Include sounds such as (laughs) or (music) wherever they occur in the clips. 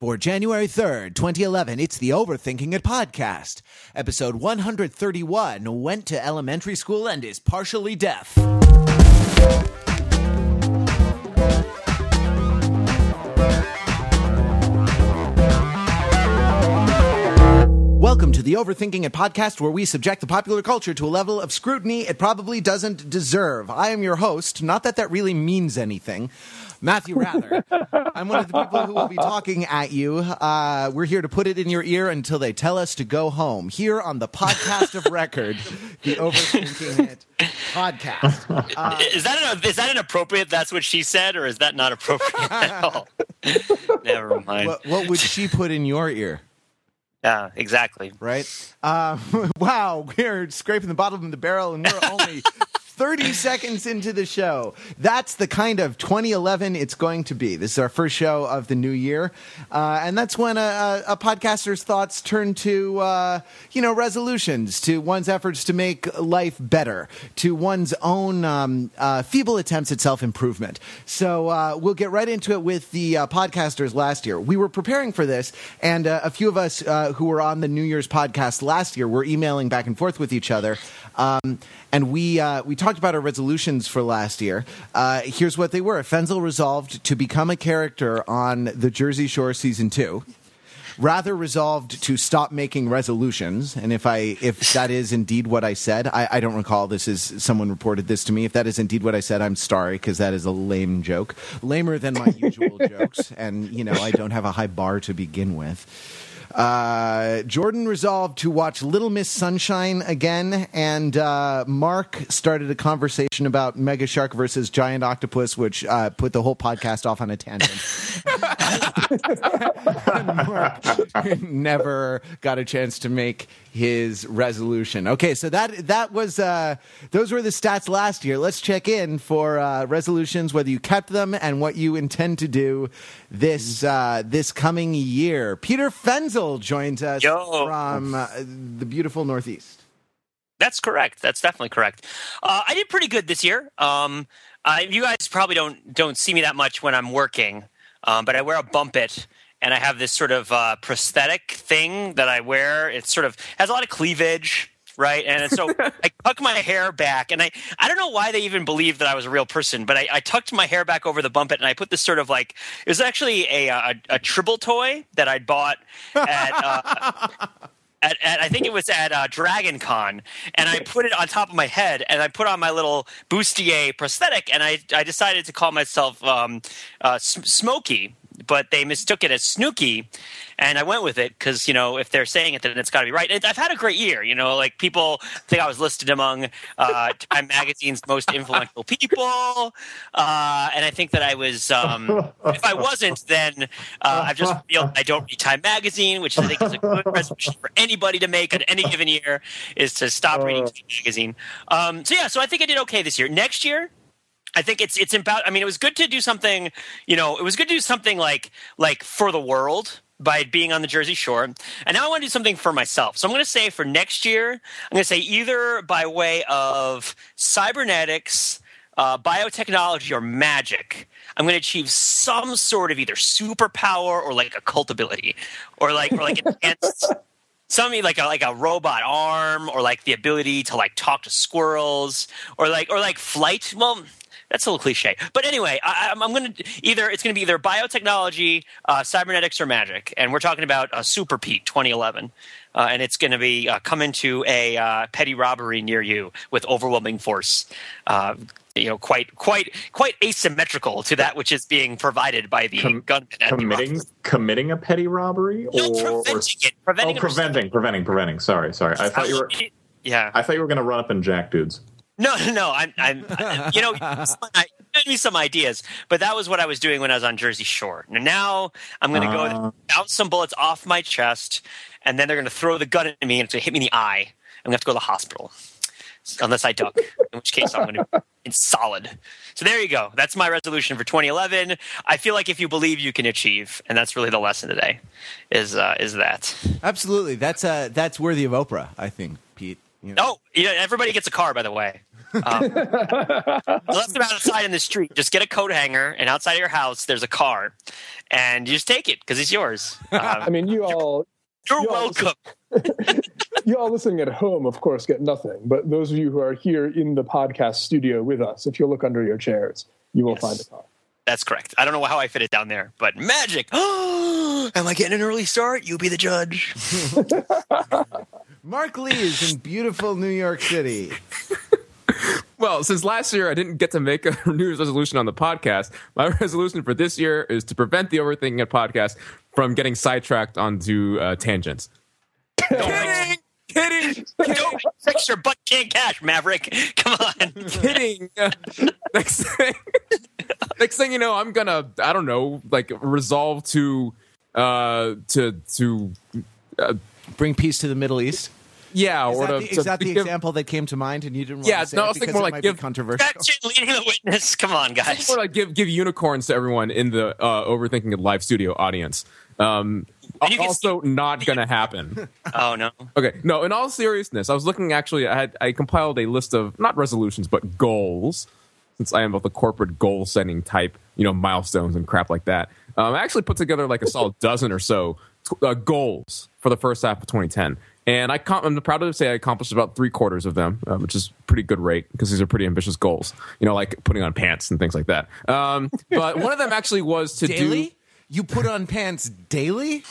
For January 3rd, 2011, it's the Overthinking It podcast. Episode 131 went to elementary school and is partially deaf. Welcome to the Overthinking It podcast, where we subject the popular culture to a level of scrutiny it probably doesn't deserve. I am your host, not that that really means anything. Matthew Wrather. I'm one of the people who will be talking at you. Uh, we're here to put it in your ear until they tell us to go home. Here on the podcast of record, the Overthinking It podcast. Uh, is that an, is that inappropriate? That's what she said, or is that not appropriate (laughs) at all? Never mind. What, what would she put in your ear? Yeah, exactly. Right? Uh, (laughs) wow, we're scraping the bottom of the barrel and we're only 30 seconds into the show. That's the kind of 2011 it's going to be. This is our first show of the new year. Uh, and that's when a, a, podcaster's thoughts turn to, uh, you know, resolutions, to one's efforts to make life better, to one's own um, uh, feeble attempts at self improvement. So uh, we'll get right into it with the uh, podcasters last year. We were preparing for this, and uh, a few of us who were on the New Year's podcast last year were emailing back and forth with each other. Um, and we uh, we talked about our resolutions for last year. Uh, here's what they were: Fenzel resolved to become a character on the Jersey Shore season two. Wrather resolved to stop making resolutions, and if I if that is indeed what I said, I, I don't recall. This is someone reported this to me. If that is indeed what I said, I'm sorry because that is a lame joke, lamer than my usual (laughs) jokes, and you know I don't have a high bar to begin with. Uh, Jordan resolved to watch Little Miss Sunshine again, and uh, Mark started a conversation about Mega Shark versus Giant Octopus, which uh, put the whole podcast off on a tangent. (laughs) (laughs) Never got a chance to make his resolution. Okay, so that that was uh, those were the stats last year. Let's check in for uh, resolutions, whether you kept them and what you intend to do this uh, this coming year. Peter Fenzel joins us Yo. from uh, the beautiful Northeast. That's correct. That's definitely correct. Uh, I did pretty good this year. Um, you guys probably don't don't see me that much when I'm working, um, but I wear a bump it and I have this sort of uh, prosthetic thing that I wear. It sort of has a lot of cleavage, right? And so (laughs) I tuck my hair back, and I I don't know why they even believed that I was a real person, but I, I tucked my hair back over the bump it, and I put this sort of like it was actually a a, a tribble toy that I'd bought at. Uh, (laughs) At, at, I think it was at uh, Dragon Con, and I put it on top of my head, and I put on my little bustier prosthetic, and I, I decided to call myself um, uh, Smokey, but they mistook it as Snooki, and I went with it because you know if they're saying it, then it's got to be right. I've had a great year. You know, like people think I was listed among uh, Time Magazine's most influential people, uh, and I think that I was. Um, if I wasn't, then uh, I've just feel I don't read Time Magazine, which I think is a good resolution for anybody to make at any given year is to stop reading uh. Time Magazine. Um, so yeah, so I think I did okay this year. Next year, I think it's it's about. I mean, it was good to do something. You know, it was good to do something like like for the world by being on the Jersey Shore. And now I want to do something for myself. So I'm going to say for next year, I'm going to say either by way of cybernetics, uh, biotechnology, or magic. I'm going to achieve some sort of either superpower or like a cult ability, or like or like enhanced. (laughs) something like a like a robot arm or like the ability to like talk to squirrels or like or like flight well that's a little cliche. But anyway, I, am going to either it's going to be either biotechnology, uh, cybernetics, or magic, and we're talking about uh, Super Pete 2011. Uh, and it's going to be uh, come into a uh, petty robbery near you with overwhelming force. Uh, you know, quite quite quite asymmetrical to that which is being provided by the Com- gunman. Committing committing a petty robbery, or, no, preventing it, preventing, oh, preventing, preventing, preventing. Sorry, sorry. I thought you were. Yeah, I thought you were going to run up and jack dudes. No, no, no. I'm, I'm, I, you know, give (laughs) me some ideas, but that was what I was doing when I was on Jersey Shore. Now I'm going to uh, go bounce some bullets off my chest, and then they're going to throw the gun at me and it's going to hit me in the eye. I'm going to have to go to the hospital, unless I duck, in which case I'm going to be solid. So there you go. That's my resolution for 2011. I feel like if you believe, you can achieve, and that's really the lesson today. Is uh, is that absolutely? That's uh, that's worthy of Oprah, I think, Pete. You know? Oh, know, everybody gets a car, by the way. Um, (laughs) left them outside in the street. Just get a coat hanger, and outside of your house, there's a car, and you just take it because it's yours. (laughs) I Um, mean, you all you're you all- welcome. (laughs) you all listening at home, of course, get nothing. But those of you who are here in the podcast studio with us, if you look under your chairs, you will Yes. find a car. That's correct. I don't know how I fit it down there, but magic. (gasps) Am I getting an early start? You be the judge. Mark Lee is in beautiful New York City. Well, since last year I didn't get to make a (laughs) New Year's resolution on the podcast, my (laughs) resolution for this year is to prevent the Overthinking It podcast from getting sidetracked onto uh, tangents. kidding, kidding, kidding, Don't fix your butt can't cash, Maverick. (laughs) Come on. kidding. next thing, next thing you know, I'm gonna, I don't know, like resolve to, uh, to to, Bring peace to the Middle East. Yeah, Is or that to, the, to is that the give- example that came to mind and you didn't want Yeah, to say no, I it was thinking more like might give- be controversial? That's leading the witness. Come on, guys. or like give give unicorns to everyone in the uh, Overthinking It live studio audience. Um, And you can also not gonna happen. (laughs) Oh no. Okay, no. In all seriousness, I was looking. Actually, I had I compiled a list of not resolutions but goals, since I am of the corporate goal setting type. You know, milestones and crap like that. Um, I actually put together like a solid dozen or so uh, goals for the first half of 2010, and I com- I'm proud to say I accomplished about three quarters of them, uh, which is pretty good rate because these are pretty ambitious goals. You know, like putting on pants and things like that. Um, but one of them actually was to Daily? You put on pants daily?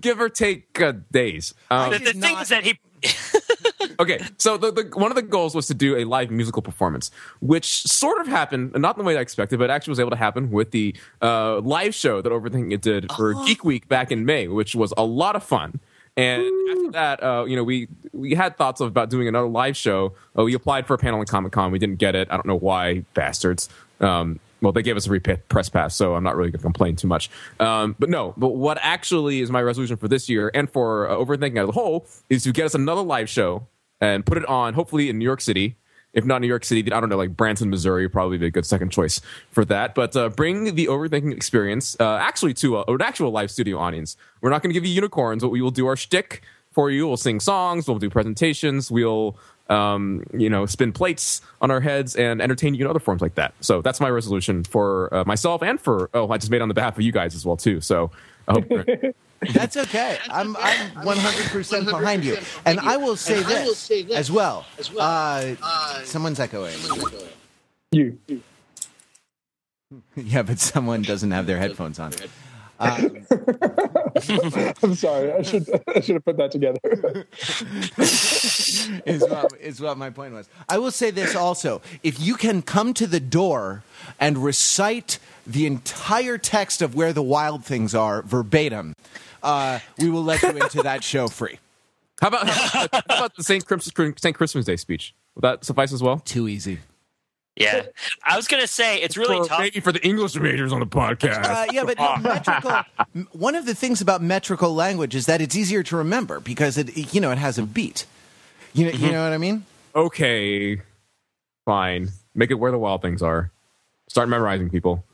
give or take uh, days. Um, The, did the thing not- is that he. (laughs) okay, so the, the one of the goals was to do a live musical performance, which sort of happened, not in the way I expected, but actually was able to happen with the uh, live show that Overthinking It did for Geek Week back in May, which was a lot of fun. And after that, uh, you know, we we had thoughts of about doing another live show. Uh, we applied for a panel at Comic Con. We didn't get it. I don't know why, bastards. Um, well, they gave us a press pass, so I'm not really going to complain too much. Um, but no, but what actually is my resolution for this year and for uh, Overthinking as a whole is to get us another live show and put it on, hopefully in New York City. If not New York City, then I don't know, like Branson, Missouri, would probably be a good second choice for that. But uh, bring the overthinking experience uh, actually to a, an actual live studio audience. We're not going to give you unicorns, but we will do our shtick for you. We'll sing songs, we'll do presentations, we'll um, you know spin plates on our heads and entertain you in other forms like that. So that's my resolution for uh, myself and for oh, I just made on the behalf of you guys as well too. So I hope. (laughs) That's okay. I'm I'm 100% behind you. And I will say And I will this say this as well. as well. Uh, Uh, someone's echoing. You. (laughs) Yeah, but someone doesn't have their headphones on. Um, (laughs) I'm sorry. I should I should have put that together. (laughs) is what, is what my point was. I will say this also: if you can come to the door and recite the entire text of where the wild things are verbatim, uh, we will let you into that show free. How about how (laughs) about, how about the Saint Crispin's, Saint Crispin's Day speech? Will that suffice as well? Too easy. Yeah, I was gonna say it's really For- tough. Maybe for the English majors on the podcast. Uh, yeah, but no, metrical. one of the things about metrical language is that it's easier to remember because it, you know, it has a beat. You know, you know what I mean? okay, fine. Make it where the wild things are. Start memorizing people.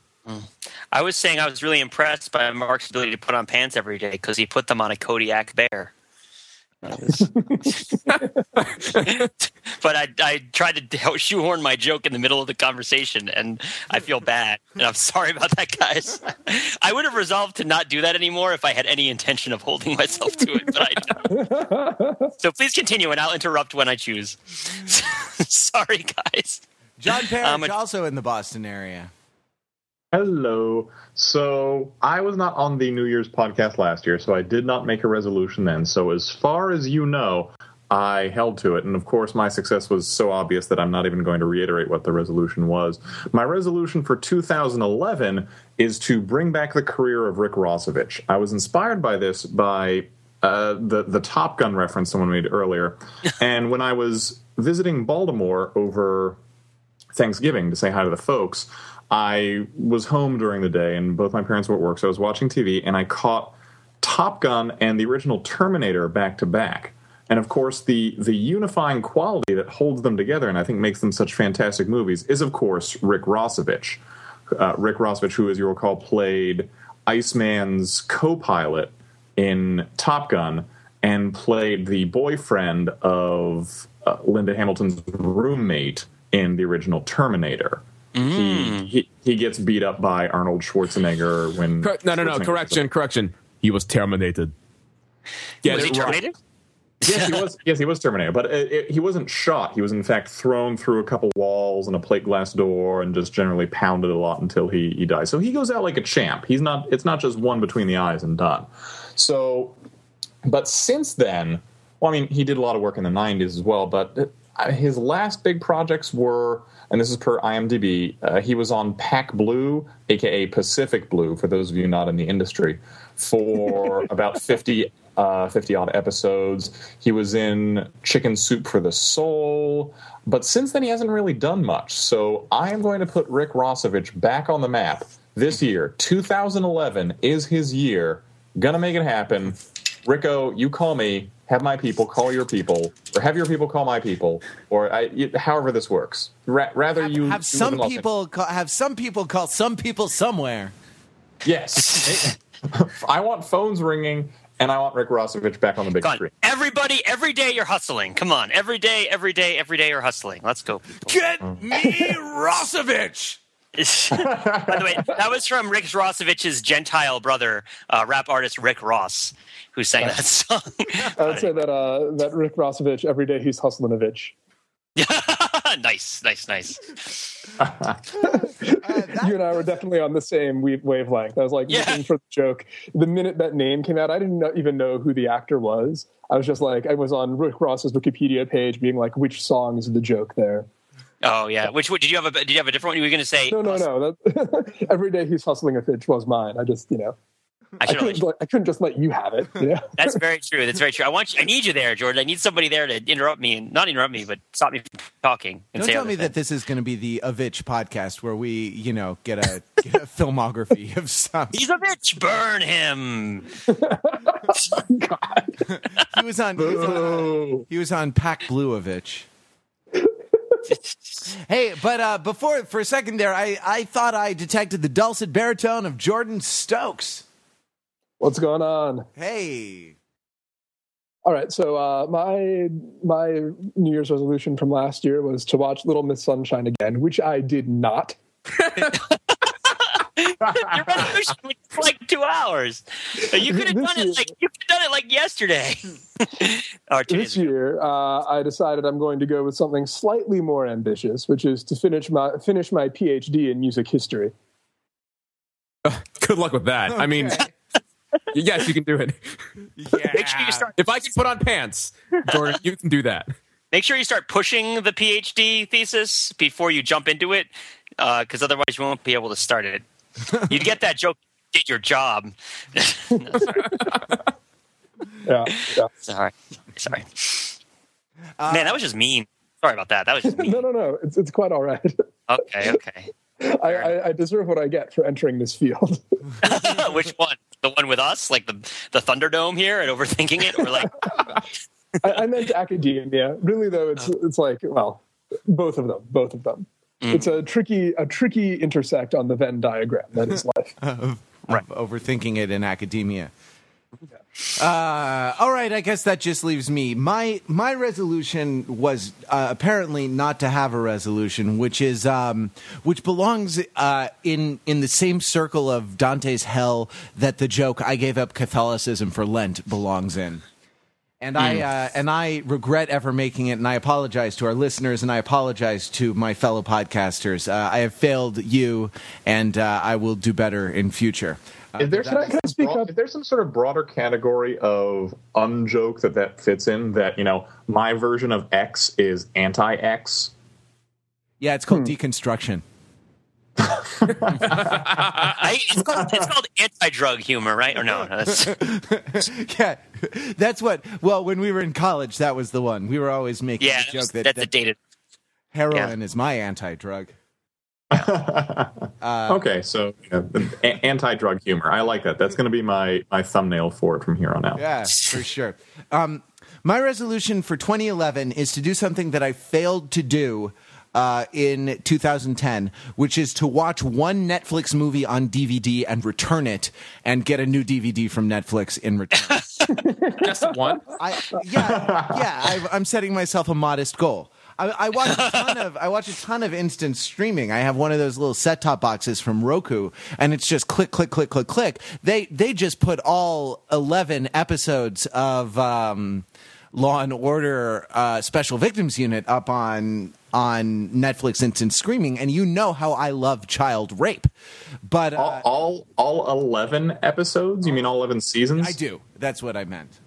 I was saying I was really impressed by Mark's ability to put on pants every day because he put them on a Kodiak bear. (laughs) (laughs) But I, I tried to (laughs) shoehorn my joke in the middle of the conversation, and I feel bad, and I'm sorry about that, guys. I would have resolved to not do that anymore if I had any intention of holding myself to it, but I don't. So please continue, and I'll interrupt when I choose. sorry, guys. John Perich, Um, it- also in the Boston area. Hello. So I was not on the New Year's podcast last year, so I did not make a resolution then. So as far as you know, I held to it. And of course, my success was so obvious that I'm not even going to reiterate what the resolution was. My resolution for 2011 is to bring back the career of Rick Rossovich. I was inspired by this by uh, the the Top Gun reference someone made earlier, (laughs) and when I was visiting Baltimore over Thanksgiving to say hi to the folks, I was home during the day and both my parents were at work, so I was watching TV and I caught Top Gun and the original Terminator back to back. And of course, the the unifying quality that holds them together and I think makes them such fantastic movies is, of course, Rick Rossovich. Uh, Rick Rossovich, who, as you recall, played Iceman's co-pilot in Top Gun and played the boyfriend of uh, Linda Hamilton's roommate in the original Terminator. He, he he gets beat up by Arnold Schwarzenegger when Cor- no, no, no. Schwarzenegger- Correction, correction. He was terminated. Get Was he it right. terminated? yes, he was. Yes, he was Terminator, but it, it, he wasn't shot. He was in fact thrown through a couple walls and a plate glass door, and just generally pounded a lot until he he died. So he goes out like a champ. He's not. It's not just one between the eyes and done. So, but since then, well, I mean, he did a lot of work in the '90s as well. But uh, his last big projects were, and this is per IMDb, uh, he was on Pac Blue, aka Pacific Blue, for those of you not in the industry, for (laughs) about 50 uh, 50 odd episodes. He was in Chicken Soup for the Soul, but since then he hasn't really done much. So I am going to put Rick Rossovich back on the map this year. 2011 is his year. Gonna make it happen. Rico, you call me. Have my people call your people, or have your people call my people, or I, y- however this works. Ra- rather you have you live some people call, have some people call some people somewhere. Yes. (laughs) I want phones ringing, and I want Rick Rossovich back on the big Come on. screen. Everybody, every day you're hustling. Come on. Every day, every day, every day you're hustling. Let's go. Get me Rossovich. (laughs) By the way, that was from Rick Rossovich's Gentile brother, uh, rap artist Rick Ross, who sang that song. (laughs) I would say that uh, that Rick Rossovich every day he's hustling a bitch. (laughs) nice, nice, nice. You and I were definitely on the same wavelength. I was like Yeah. looking for the joke. The minute that name came out, I didn't even know who the actor was. I was just like, I was on Rick Ross's Wikipedia page, being like, which song is the joke there? Oh yeah. Which one did you have? A did you have a different one? You were going to say? No, no, no. That, (laughs) every day he's hustling a bitch was mine. I just, you know, I I couldn't, like, I couldn't just let you have it. You know? (laughs) That's very true. That's very true. I want you, I need you there, Jordan. I need somebody there to interrupt me and not interrupt me, but stop me from talking and Don't say tell other me that this is going to be the Avich podcast where we, you know, get a, (laughs) get a filmography of some. He's a bitch. Burn him. He was on. He was on, he was on Pac Bluevich. Hey, but uh, before for a second there, I, I thought I detected the dulcet baritone of Jordan Stokes. What's going on? Hey, All right, so uh, my my New Year's resolution from last year was to watch Little Miss Sunshine again, which I did not. (laughs) Your resolution was like two hours. You could have This done it like you could have done it like yesterday. (laughs) or two This year, uh, I decided I'm going to go with something slightly more ambitious, which is to finish my finish my PhD in music history. (laughs) Good luck with that. I mean, yes, you can do it. yeah. (laughs) Make sure you start. If I can put on pants, Jordan, you can do that. Make sure you start pushing the PhD thesis before you jump into it, because otherwise you won't be able to start it. You'd get that joke. Get your job. (laughs) Yeah, yeah. Sorry, sorry. Uh, Man, that was just mean. Sorry about that. That was just mean. (laughs) No, no, no. It's it's quite all right. Okay, okay. (laughs) I, I, I deserve what I get for entering this field. Which one? The one with us, like the the Thunderdome here, and overthinking it, or like I, I meant academia. Really, though, it's oh. it's like well, both of them, both of them. It's a tricky a tricky intersect on the Venn diagram that is (laughs) life. of, of overthinking it in academia. Uh, all right, I guess that just leaves me. My my resolution was uh, apparently not to have a resolution, which is um, which belongs uh, in in the same circle of Dante's hell that the joke "I gave up Catholicism for Lent" belongs in. And I uh, and I regret ever making it, and I apologize to our listeners, and I apologize to my fellow podcasters. Uh, I have failed you, and uh, I will do better in future. Uh, Is there, Can I- can I speak broad- up? is there some sort of broader category of unjoke that that fits in? That you know, my version of X is anti-X. yeah, it's called deconstruction. I, it's called it's called anti-drug humor, right? Or no? no that's, (laughs) yeah, that's what. Well, when we were in college, that was the one. We were always making yeah, the joke that, that's that a dated. heroin is my anti-drug. (laughs) okay, so you know, a- anti-drug humor. I like that. That's going to be my my thumbnail for it from here on out. Yeah, for sure. Um, my resolution for 2011 is to do something that I failed to do uh, in 2010, which is to watch one Netflix movie on DVD and return it, and get a new DVD from Netflix in return. (laughs) Just one. I, yeah, yeah. I, I'm setting myself a modest goal. I, I watch a ton of I watch a ton of instant streaming. I have one of those little set top boxes from Roku, and it's just click, click, click, click, click. They they just put all eleven episodes of um, Law and Order uh, Special Victims Unit up on on Netflix instant streaming, and you know how I love child rape, but uh, all, all all eleven episodes? You mean all eleven seasons? I do. That's what I meant.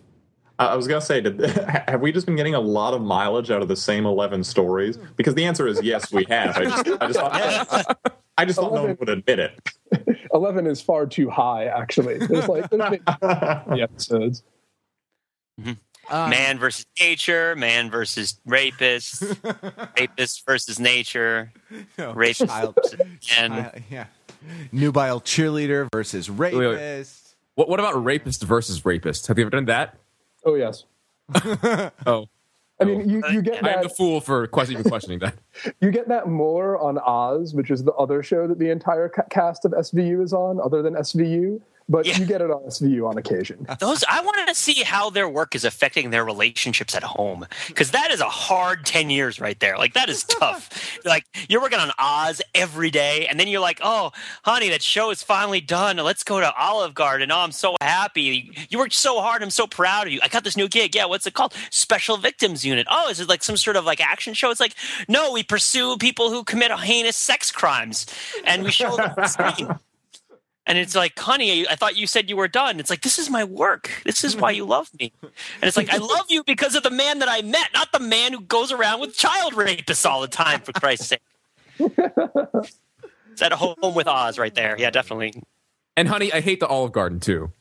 Uh, I was gonna say, did, (laughs) have we just been getting a lot of mileage out of the same eleven stories? Because the answer is yes, we have. I just, I just, thought, (laughs) I just thought no one would admit it. (laughs) Eleven is far too high, actually. There's like there's maybe the episodes. Um, man versus nature, man versus rapist, (laughs) rapist versus nature, No, rapist (laughs) child- and uh, yeah, nubile cheerleader versus rapist. wait, wait. What, what about rapist versus rapist? Have you ever done that? Oh yes. (laughs) Oh, I mean, you, you get I am the fool for question, even questioning that. you get that more on Oz, which is the other show that the entire cast of SVU is on, other than SVU. But Yeah. you get it on SVU on occasion. (laughs) those I wanted to see how their work is affecting their relationships at home because that is a hard 10 years right there. Like that is (laughs) tough. Like you're working on oz every day and then you're like oh honey that show is finally done. Let's go to olive garden. Oh i'm so happy. You worked so hard. I'm so proud of you. I got this new gig. Yeah what's it called? Special victims unit. Oh is it like some sort of like action show? It's like no we pursue people who commit heinous sex crimes and we show them on screen (laughs) and it's like, honey, I thought you said you were done. It's like, this is my work. This is why you love me. And it's like, I love you because of the man that I met, not the man who goes around with child rapists all the time, for Christ's sake. It's at a home with Oz right there. Yeah, definitely. And honey, I hate the Olive Garden too.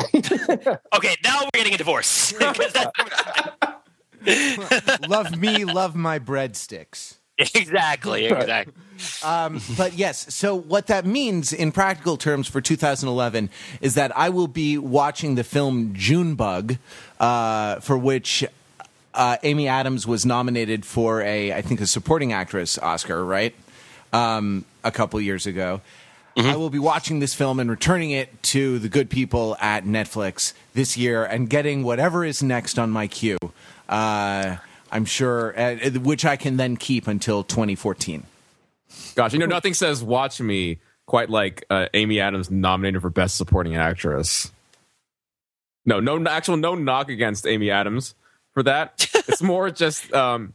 (laughs) Okay, now we're getting a divorce. 'Cause (laughs) that- (laughs) love me, love my breadsticks. Exactly, exactly. Um, but yes, so what that means in practical terms for 2011 is that I will be watching the film Junebug, uh, for which uh, Amy Adams was nominated for a, I think, a supporting actress Oscar, right? Um, a couple years ago. I will be watching this film and returning it to the good people at Netflix this year and getting whatever is next on my queue. Uh, I'm sure, uh, which I can then keep until 2014. Gosh, you know, nothing says "Watch Me" quite like uh, Amy Adams nominated for Best Supporting Actress. No, no, actual no knock against Amy Adams for that. (laughs) it's more just, um,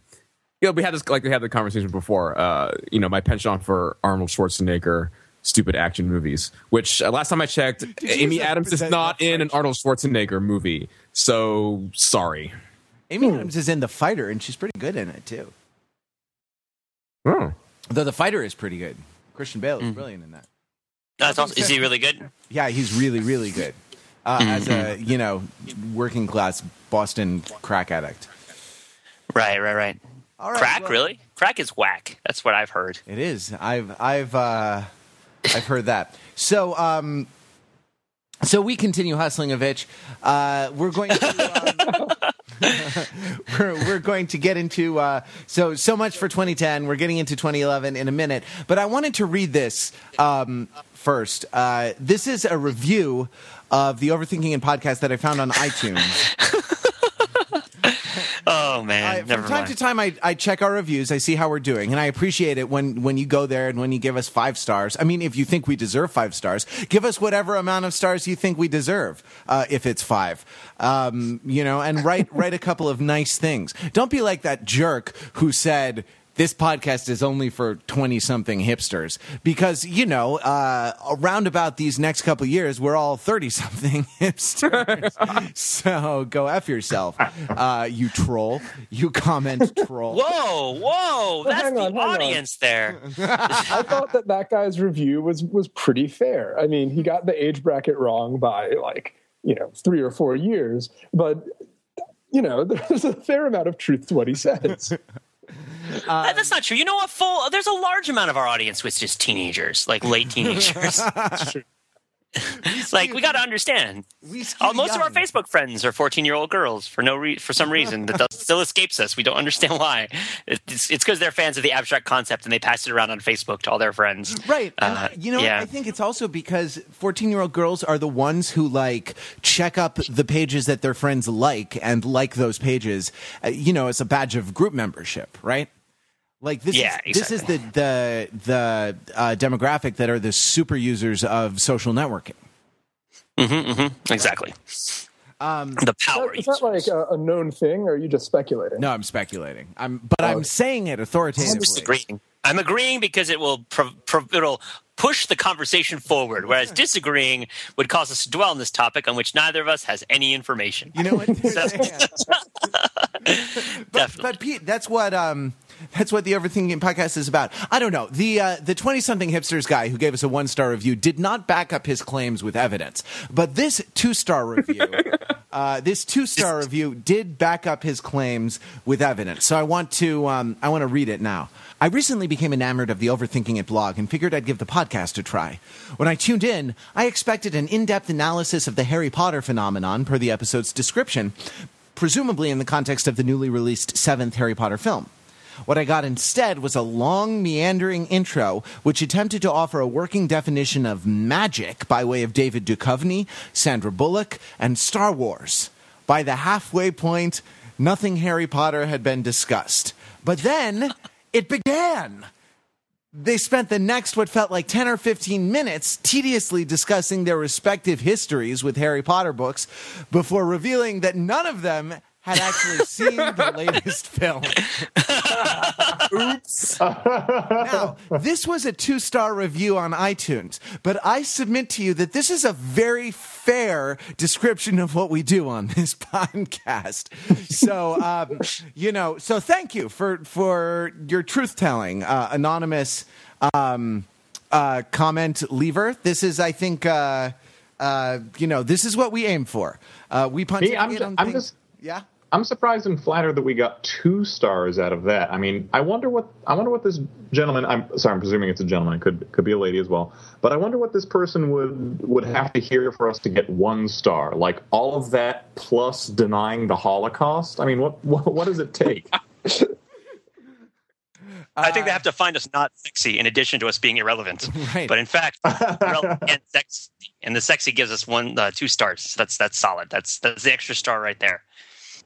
you know, we had this like we had the conversation before. Uh, you know, my penchant for Arnold Schwarzenegger stupid action movies. Which uh, last time I checked, Amy Adams is that- not in an Arnold Schwarzenegger movie. So sorry. Amy Adams is in The Fighter, and she's pretty good in it too. Oh. Though The Fighter is pretty good. Christian Bale is brilliant in that. That's awesome. Is he really good? Yeah, he's really, really good uh, as a you know working class Boston crack addict. Right, right, right. All right, Crack, well- really? Crack is whack. That's what I've heard. It is. I've I've uh, I've heard that. So um, so we continue hustling a bitch. Uh, we're going to. Um, (laughs) we're, we're going to get into uh, so so much for 2010 we're getting into 2011 in a minute but i wanted to read this um, first uh, this is a review of the overthinking and podcast that i found on itunes (laughs) Oh man, I, from time mind. to time, I, I check our reviews. I see how we're doing, and I appreciate it when when you go there and when you give us five stars. I mean, if you think we deserve five stars, give us whatever amount of stars you think we deserve. Uh, if it's five, um, you know, and write (laughs) write a couple of nice things. Don't be like that jerk who said. This podcast is only for 20 something hipsters because, you know, uh, around about these next couple years, we're all 30 something (laughs) hipsters. so go F yourself, uh, you troll. You comment troll. (laughs) Whoa, whoa! That's hang the on, hang on. audience there. (laughs) I thought that that guy's review was was pretty fair. I mean, he got the age bracket wrong by like you know three or four years, but you know there's a fair amount of truth to what he says. That- that's not true. You know what? Full. There's a large amount of our audience which is teenagers, like late (laughs) teenagers. (laughs) like we got to understand. We Uh, most of our. Facebook friends are 14 year old girls for no re- for some reason that does, (laughs) still escapes us. We don't understand why. It's it's because they're fans of the abstract concept and they pass it around on Facebook to all their friends. Right. And, Uh, you know, yeah. I think it's also because 14 year old girls are the ones who like check up the pages that their friends like and like those pages, uh, you know, as a badge of group membership, right? Like this Yeah, is this is the the the uh, demographic that are the super users of social networking. hmm hmm exactly. Um, The Is power. that, is that like a, a known thing, or are you just speculating? no, I'm speculating. I'm but I'm saying it I'm authoritatively. agreeing. I'm agreeing because it will pro- pro- it'll push the conversation forward, whereas disagreeing would cause us to dwell on this topic on which neither of us has any information. You know what? (laughs) (laughs) Yeah. (laughs) but, Definitely. but Pete, that's what um, (laughs) that's what the Overthinking podcast is about. I don't know the uh, the twenty something hipsters guy who gave us a one star review did not back up his claims with evidence, but this two star review. (laughs) Uh, this two-star review did back up his claims with evidence, so I want to um, I want to read it now. I recently became enamored of the Overthinking It blog and figured I'd give the podcast a try. When I tuned in, I expected an in-depth analysis of the Harry Potter phenomenon per the episode's description, presumably in the context of the newly released seventh Harry Potter film. What I got instead was a long, meandering intro which attempted to offer a working definition of magic by way of David Duchovny, Sandra Bullock, and Star Wars. By the halfway point, nothing Harry Potter had been discussed. But then (laughs) it began they spent the next what felt like 10 or 15 minutes tediously discussing their respective histories with Harry Potter books before revealing that none of them had actually (laughs) seen the latest film. Oops. now, this was a two star review on iTunes, but I submit to you that this is a very fair description of what we do on this (laughs) podcast. So, um, you know, so thank you for, for your truth telling, uh, anonymous um, uh, comment lever. This is, I think, uh, uh, you know, this is what we aim for. Uh, we punch Me, I'm in ju- on I'm things- just- yeah. I'm surprised and flattered that we got two stars out of that. I mean, I wonder what I wonder what this gentleman. I'm sorry, I'm presuming it's a gentleman. It could could be a lady as well. But I wonder what this person would would have to hear for us to get one star. Like all of that plus denying the Holocaust. I mean, what what, what does it take? (laughs) I think they have to find us not sexy in addition to us being irrelevant. (laughs) Right. But in fact, (laughs) and sexy. And the sexy gives us one, uh, two stars. That's that's solid. That's that's the extra star right there.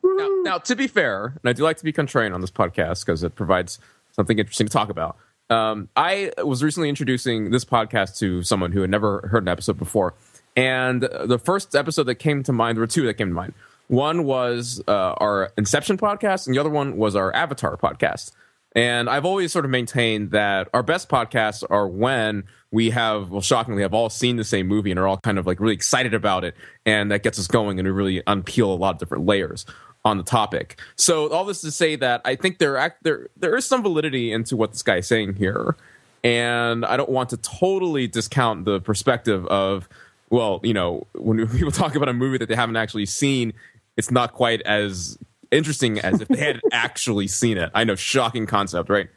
Now, now, to be fair, and I do like to be contrarian on this podcast because it provides something interesting to talk about. Um, I was recently introducing this podcast to someone who had never heard an episode before, and the first episode that came to mind, there were two that came to mind. One was uh, our Inception podcast, and the other one was our Avatar podcast. And I've always sort of maintained that our best podcasts are when we have, well, shockingly, have all seen the same movie and are all kind of like really excited about it. And that gets us going and we really unpeel a lot of different layers on the topic. So all this to say that I think there, act, there, there is some validity into what this guy is saying here. And I don't want to totally discount the perspective of, well, you know, when (laughs) people talk about a movie that they haven't actually seen, it's not quite as interesting as if they had (laughs) actually seen it. I know, shocking concept, right?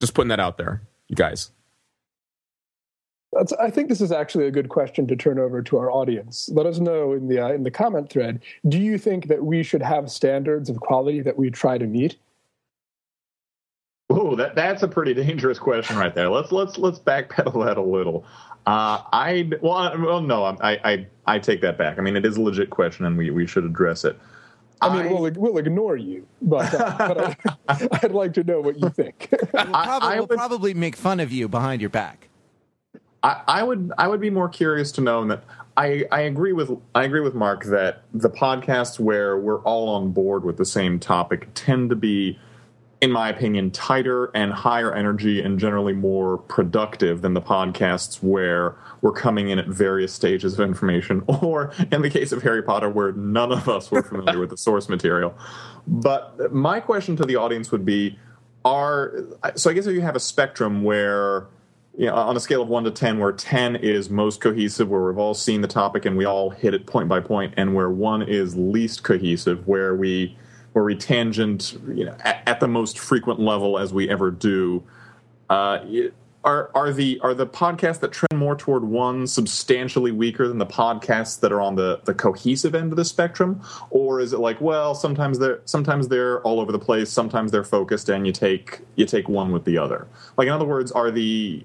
Just putting that out there, you guys. That's, I think this is actually a good question to turn over to our audience. Let us know in the uh, in the comment thread. Do you think that we should have standards of quality that we try to meet? Oh, that that's a pretty dangerous question right there. Let's let's let's backpedal that a little. Uh, I well, I- well, no, I, I I take that back. I mean, it is a legit question, and we, we should address it. I mean, we'll we'll ignore you, but, uh, (laughs) but I, (laughs) I'd like to know what you think. We'll, probably, I we'll would- probably make fun of you behind your back. I, would I would be more curious to know that I, I agree with I agree with Mark that the podcasts where we're all on board with the same topic tend to be, in my opinion, tighter and higher energy and generally more productive than the podcasts where we're coming in at various stages of information, (laughs) or in the case of Harry Potter, where none of us were familiar with the source material. But my question to the audience would be: Are so? I guess if you have a spectrum where you know, on a scale of one to ten, where ten is most cohesive, where we've all seen the topic and we all hit it point by point, and where one is least cohesive, where we where we tangent, you know, at, at the most frequent level as we ever do. Uh, are are the are the podcasts that trend more toward one substantially weaker than the podcasts that are on the the cohesive end of the spectrum, or is it like, well, sometimes they're sometimes they're all over the place, sometimes they're focused, and you take you take one with the other. Like in other words, are the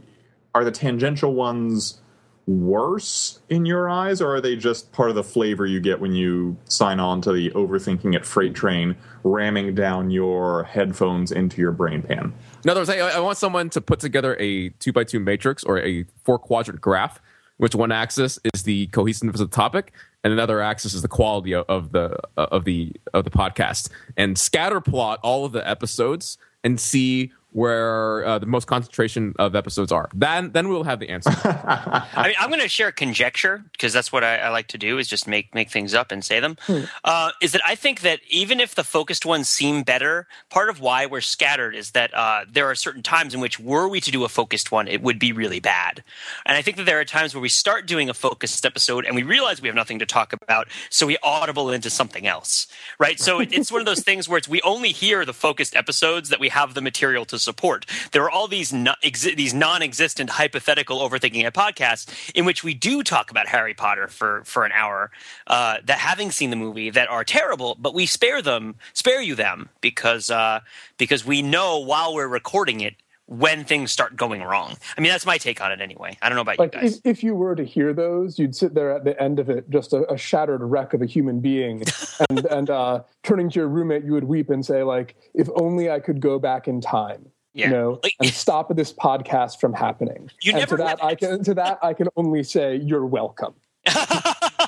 are the tangential ones worse in your eyes, or are they just part of the flavor you get when you sign on to the overthinking at freight train, ramming down your headphones into your brain pan? In other words, I, I want someone to put together a two by two matrix or a four quadrant graph, which one axis is the cohesiveness of the topic, and another axis is the quality of, the of the of the podcast, and scatter plot all of the episodes and see where uh, the most concentration of episodes are. Then then we'll have the answer. (laughs) I mean, I'm going to share a conjecture because that's what I, I, like to do is just make make things up and say them. Hmm. Uh, is that I think that even if the focused ones seem better, part of why we're scattered is that uh, there are certain times in which were we to do a focused one, it would be really bad. And I think that there are times where we start doing a focused episode and we realize we have nothing to talk about, so we audible into something else, right? So it, it's one of those things where it's we only hear the focused episodes that we have the material to support. There are all these no, exi- these non-existent hypothetical overthinking it podcasts in which we do talk about Harry Potter for for an hour uh, that having seen the movie that are terrible, but we spare them, spare you them because uh, because we know while we're recording it when things start going wrong. I mean, that's my take on it anyway. I don't know about like you guys. If, if, you were to hear those, you'd sit there at the end of it, just a, a shattered wreck of a human being, (laughs) and, and uh, turning to your roommate, you would weep and say, like, if only I could go back in time. Yeah. You know, like, and stop this podcast from happening. You and never to that, I can to that I can only say you're welcome. (laughs)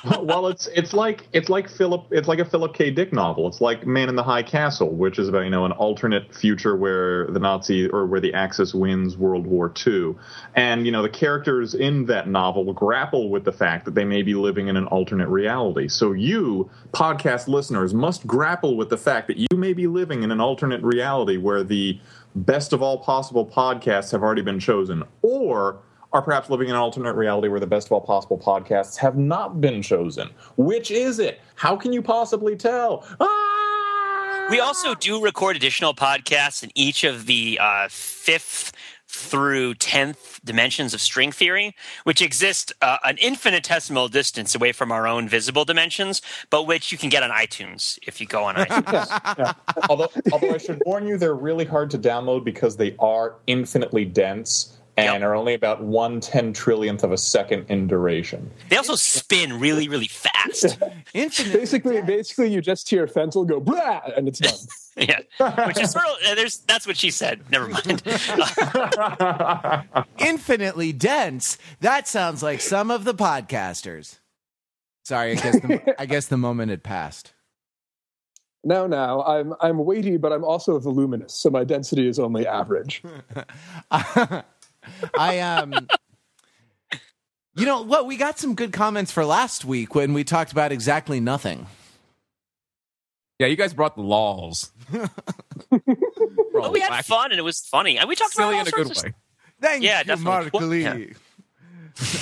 (laughs) well, it's it's like it's like Philip it's like a Philip K. Dick novel. It's like Man in the High Castle, which is about you know an alternate future where the Nazi or where the Axis wins World War II, and you know the characters in that novel grapple with the fact that they may be living in an alternate reality. So you podcast listeners must grapple with the fact that you may be living in an alternate reality where the best of all possible podcasts have already been chosen, or are perhaps living in an alternate reality where the best of all possible podcasts have not been chosen. Which is it? How can you possibly tell? Ah! We also do record additional podcasts in each of the uh, fifth through 10th dimensions of string theory, which exist uh, an infinitesimal distance away from our own visible dimensions, but which you can get on iTunes if you go on (laughs) iTunes. yeah. although, although I should warn you, they're really hard to download because they are infinitely dense and yep. are only about one ten trillionth of a second in duration. They also spin really, really fast. (laughs) basically, basically, you just hear Fenzel go blah, and it's done. (laughs) yeah, which is sort of uh, there's that's what she said. Never mind. (laughs) Infinitely dense. That sounds like some of the podcasters. Sorry, I guess the, I guess the moment had passed. No, no, I'm I'm weighty, but I'm also voluminous, so my density is only average. I um You know what? We got some good comments for last week when we talked about exactly nothing. Yeah, you guys brought the laws. well, we had fun and it was funny. And we talked Silly about in a good way. Thank yeah, you, definitely. Mark Lee. Yeah.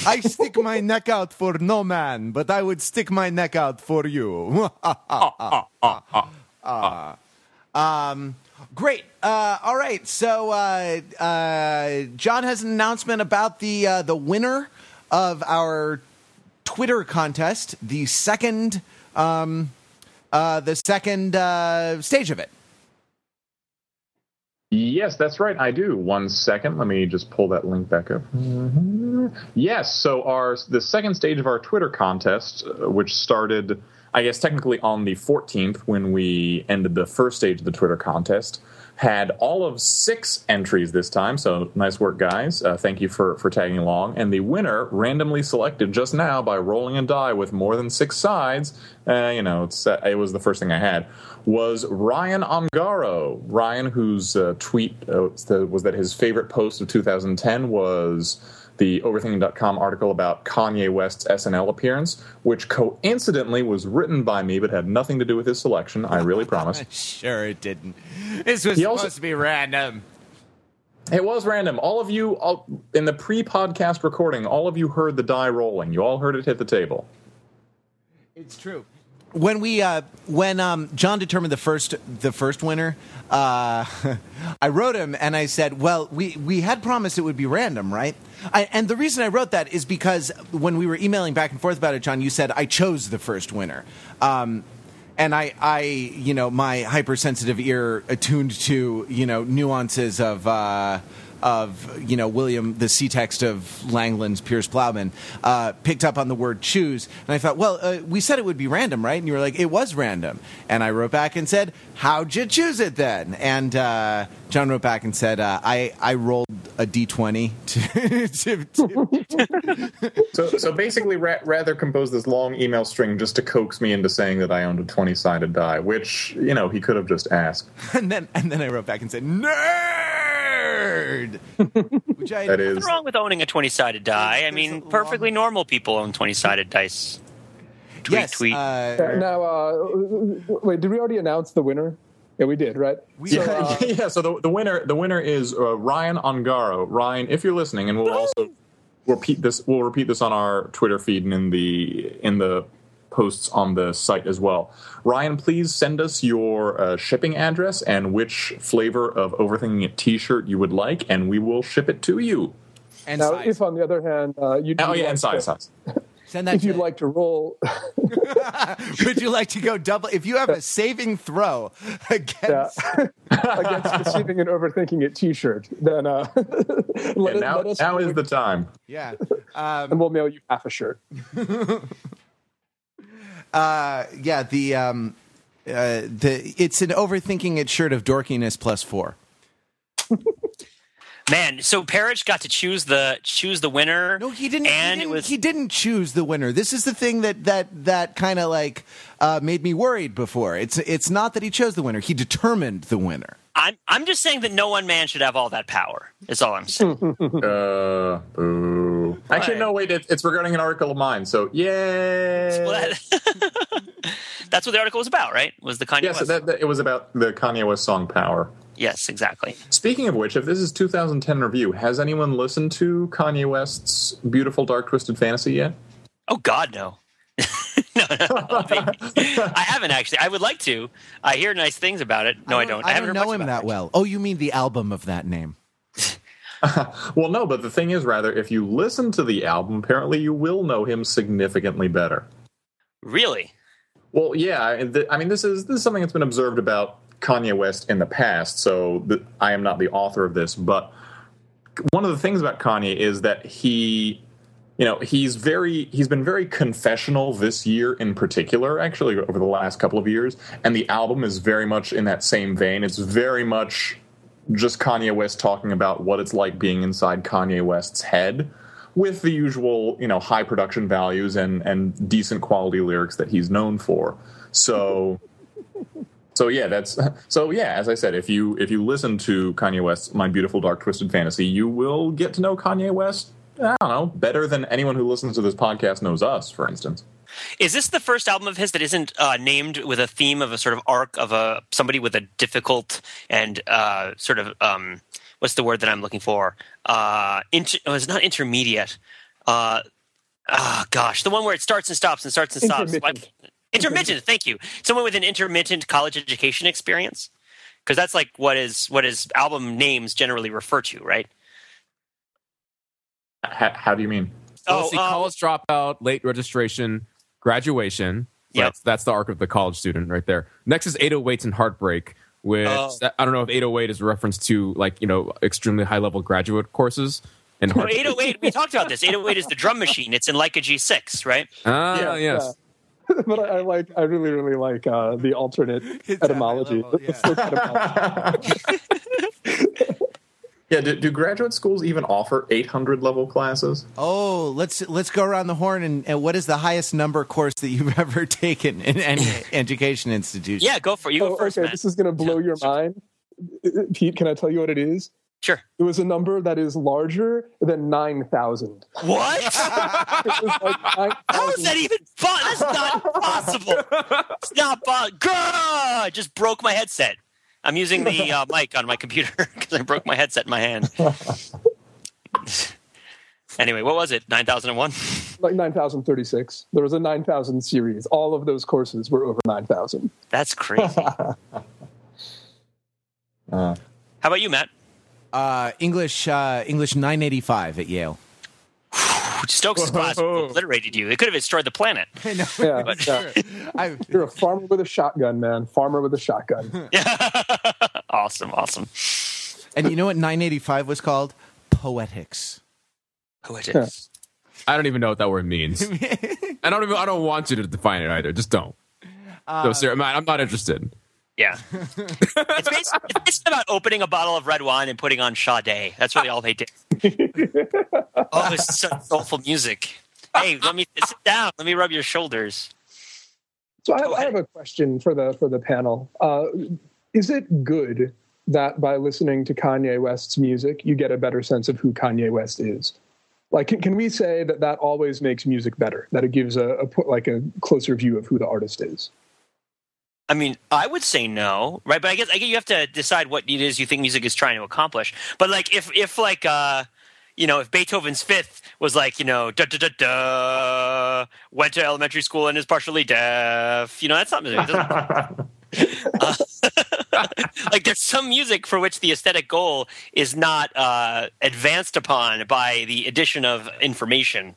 I stick my neck out for no man, but I would stick my neck out for you. uh, (laughs) um, Great. Uh, all right. So uh, uh, John has an announcement about the uh, the winner of our Twitter contest, the second um, uh, the second uh, stage of it. Yes, that's right. I do. One second. Let me just pull that link back up. Mm-hmm. Yes. So our the second stage of our Twitter contest, which started I guess technically on the 14th, when we ended the first stage of the Twitter contest, had all of six entries this time. So nice work, guys. Uh, thank you for, for tagging along. And the winner, randomly selected just now by rolling a die with more than six sides, uh, you know, uh, it was the first thing I had, was Ryan Ongaro. Ryan, whose uh, tweet uh, was that his favorite post of 2010 was the Overthinking.com article about Kanye West's SNL appearance, which coincidentally was written by me but had nothing to do with his selection. I really promise. (laughs) sure, it didn't. This was he supposed also, to be random. It was random. All of you, all, in the pre-podcast recording, all of you heard the die rolling. You all heard it hit the table. It's true when we uh, when um, John determined the first the first winner, uh, (laughs) I wrote him and I said, "Well, we we had promised it would be random, right?" I, and the reason I wrote that is because when we were emailing back and forth about it, John, you said I chose the first winner. Um, and I, I, you know, my hypersensitive ear attuned to, you know, nuances of uh, of you know William the C text of Langland's Piers Plowman uh, picked up on the word choose, and I thought, well, uh, we said it would be random, right? And you were like, it was random, and I wrote back and said, how'd you choose it then? And uh, John wrote back and said, uh, I I rolled a d twenty (laughs) to, to, to So, so basically, ra- rather compose this long email string just to coax me into saying that I owned a twenty-sided die, which you know he could have just asked. (laughs) and then and then I wrote back and said, nerd, (laughs) which I That is What's wrong with owning a 20 sided die? I mean, a perfectly normal people own 20 sided dice. Tweet, yes, tweet. uh, Now, uh, wait, did we already announce the winner? Yeah, we did, right? We- So, yeah, uh, (laughs) yeah. So the, the winner the winner is uh, Ryan Ongaro. Ryan, if you're listening, and we'll (laughs) also repeat this. We'll repeat this on our Twitter feed and in the in the posts on the site as well. Ryan, please send us your uh, shipping address and which flavor of Overthinking It T-shirt you would like, and we will ship it to you. and now, size. if on the other hand, uh, you'd, Oh you'd yeah, like and size, to, size. (laughs) Send that if to, you'd like to roll, (laughs) Would you like to go double? If you have a saving throw against, yeah, (laughs) against receiving an overthinking it T-shirt, then uh, let, it, now, let us now is the time. yeah, um, and we'll mail you half a shirt. Uh, yeah. The um, uh, the it's an overthinking it shirt of dorkiness plus four. (laughs) Man, so Perich got to choose the choose the winner. No, he didn't. And he didn't, was he didn't choose the winner. This is the thing that that that kind of like uh, made me worried before. It's it's not that he chose the winner. He determined the winner. I'm I'm just saying that no one man should have all that power. Is all I'm saying. (laughs) Uh, boo. Actually, no. Wait, it, it's regarding an article of mine. So, yay! Well, (laughs) that- that's what the article was about, right? Was the Kanye Yes, West? that, that, it was about the Kanye West song "Power." yes, exactly. Speaking of which, if this is 2010 review, has anyone listened to Kanye West's "Beautiful Dark Twisted Fantasy" yet? Oh God, no. (laughs) (laughs) I haven't actually. I would like to. I hear nice things about it. No, I don't. I haven't don't heard know him that it. well. Oh, you mean the album of that name? (laughs) Well, no, but the thing is, Wrather, if you listen to the album, apparently you will know him significantly better. Really? Well, yeah, I- mean, this is this is something that's been observed about Kanye West in the past. So th- I am not the author of this, but one of the things about Kanye is that he, you know, he's very he's been very confessional this year in particular. Actually, over the last couple of years, and the album is very much in that same vein. It's very much just Kanye West talking about what it's like being inside Kanye West's head with the usual, you know, high production values and and decent quality lyrics that he's known for. So so yeah, that's so yeah, as I said, if you if you listen to Kanye West's My Beautiful Dark Twisted Fantasy, you will get to know Kanye West I don't know, better than anyone who listens to this podcast knows us, for instance. Is this the first album of his that isn't uh, named with a theme of a sort of arc of a somebody with a difficult and uh, sort of um, what's the word that I'm looking for? Uh, inter- oh, it's not intermediate. Uh, ah, gosh, the one where it starts and stops and starts and stops. Intermittent. intermittent. Thank you. Someone with an intermittent college education experience, because that's like what is what his album names generally refer to, right? H- how do you mean? So Oh, let's see, um, college dropout, late registration, graduation. Yep. That's that's the arc of the college student right there. Next is 808s and heartbreak, which Oh. I don't know if 808 is a reference to like you know extremely high level graduate courses. And No, heartbreak. 808. We talked about this. 808 is the drum machine. It's in Like a G6, right? Ah, Yeah, yes. (laughs) but I, I like, I really, really like uh, the alternate It's etymology. level, The folk etymology. Yeah, do, do graduate schools even offer 800 level classes? Oh, let's let's go around the horn and, and what is the highest number course that you've (laughs) ever taken in any (laughs) education institution? Yeah, go for it. You go Oh, first, okay, Matt. this is going to blow your mind. Uh, Pete, can I tell you what it is? Sure. It was a number that is larger than 9,000. What? (laughs) It was like How is that even fun? That's not possible. It's not possible. I just broke my headset. I'm using the uh, (laughs) mic on my computer (laughs) because I broke my headset in my hand. (laughs) anyway, what was it? 9001? Like 9,036. There was a 9,000 series. All of those courses were over 9,000. That's crazy. How Uh, about you, Matt? Uh, English uh, English 985 at Yale. (laughs) Stokes' class obliterated you. It could have destroyed the planet. (laughs) I know. Yeah, But- yeah. (laughs) I, You're a farmer with a shotgun, man. Farmer with a shotgun. awesome, awesome. And you know what 985 was called? Poetics. Poetics. I don't even know what that word means. I don't even. I don't want you to define it either. Just don't. Uh, no, sir, I'm not interested. Yeah. it's, basically, it's basically about opening a bottle of red wine and putting on Sade. That's really all they did. (laughs) oh, it's such soulful music. Hey, let me sit down. Let me rub your shoulders. So I have, I have a question for the for the panel. Uh, is it good that by listening to Kanye West's music, you get a better sense of who Kanye West is? Like, can, can we say that that always makes music better? That it gives a, a like a closer view of who the artist is? I mean, I would say no, right? But I guess I guess you have to decide what it is you think music is trying to accomplish. But like, if if like uh, you know, if Beethoven's Fifth was like, you know, da da da da, went to elementary school and is partially deaf, you know, that's not music. uh, (laughs) (laughs) like, there's some music for which the aesthetic goal is not uh, advanced upon by the addition of information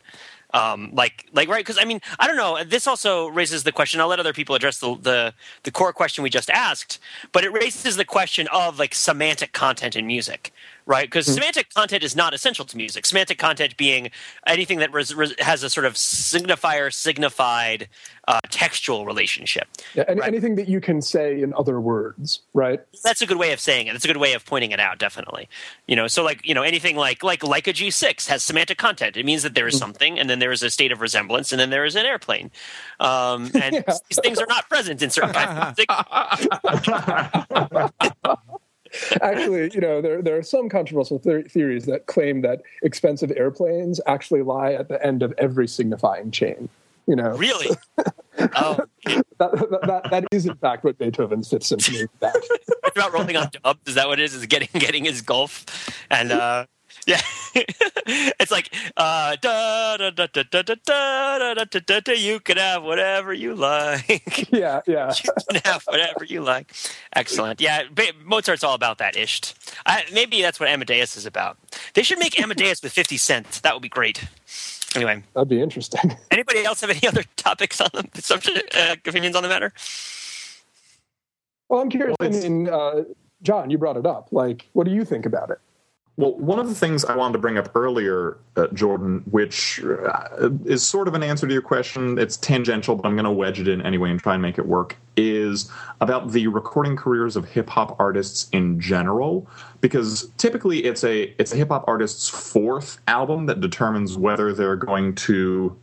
um, like like right because i mean i don't know this also raises the question i'll let other people address the, the the core question we just asked but it raises the question of like semantic content in music right? Because mm-hmm. semantic content is not essential to music. Semantic content being anything that res- res- has a sort of signifier signified uh, textual relationship. Yeah, any, right? anything that you can say in other words, right? That's a good way of saying it. That's a good way of pointing it out. Definitely, you know. So like you know anything like like like a G six has semantic content. It means that there is mm-hmm. something, and then there is a state of resemblance, and then there is an airplane. Um, (laughs) and yeah. these things are not present in certain kinds of music. (laughs) (laughs) actually, you know, there there are some controversial theories that claim that expensive airplanes actually lie at the end of every signifying chain. You know, really? (laughs) oh. that, that, that, that is in fact what Beethoven's (laughs) Fifth Symphony is about. it's about rolling on dubs. Is that what it is? Is getting getting his golf and uh, yeah, it's like uh, da, da, da, da, da, da, da, da, da, da, da, you can have whatever you like. Yeah, yeah. you can have whatever you like. Excellent. Yeah, Mozart's all about that ish. maybe that's what Amadeus is about. They should make Amadeus with fifty cents. That would be great. Anyway, that'd be interesting. Anybody else have any other topics on the subject? Uh, opinions on the matter? Well, I'm curious. Well, I mean, uh, John, you brought it up. Like, what do you think about it? Well, one of the things I wanted to bring up earlier, uh, Jordan, which uh, is sort of an answer to your question, it's tangential, but I'm going to wedge it in anyway and try and make it work, is about the recording careers of hip hop artists in general. Because typically it's a it's a hip hop artist's fourth album that determines whether they're going to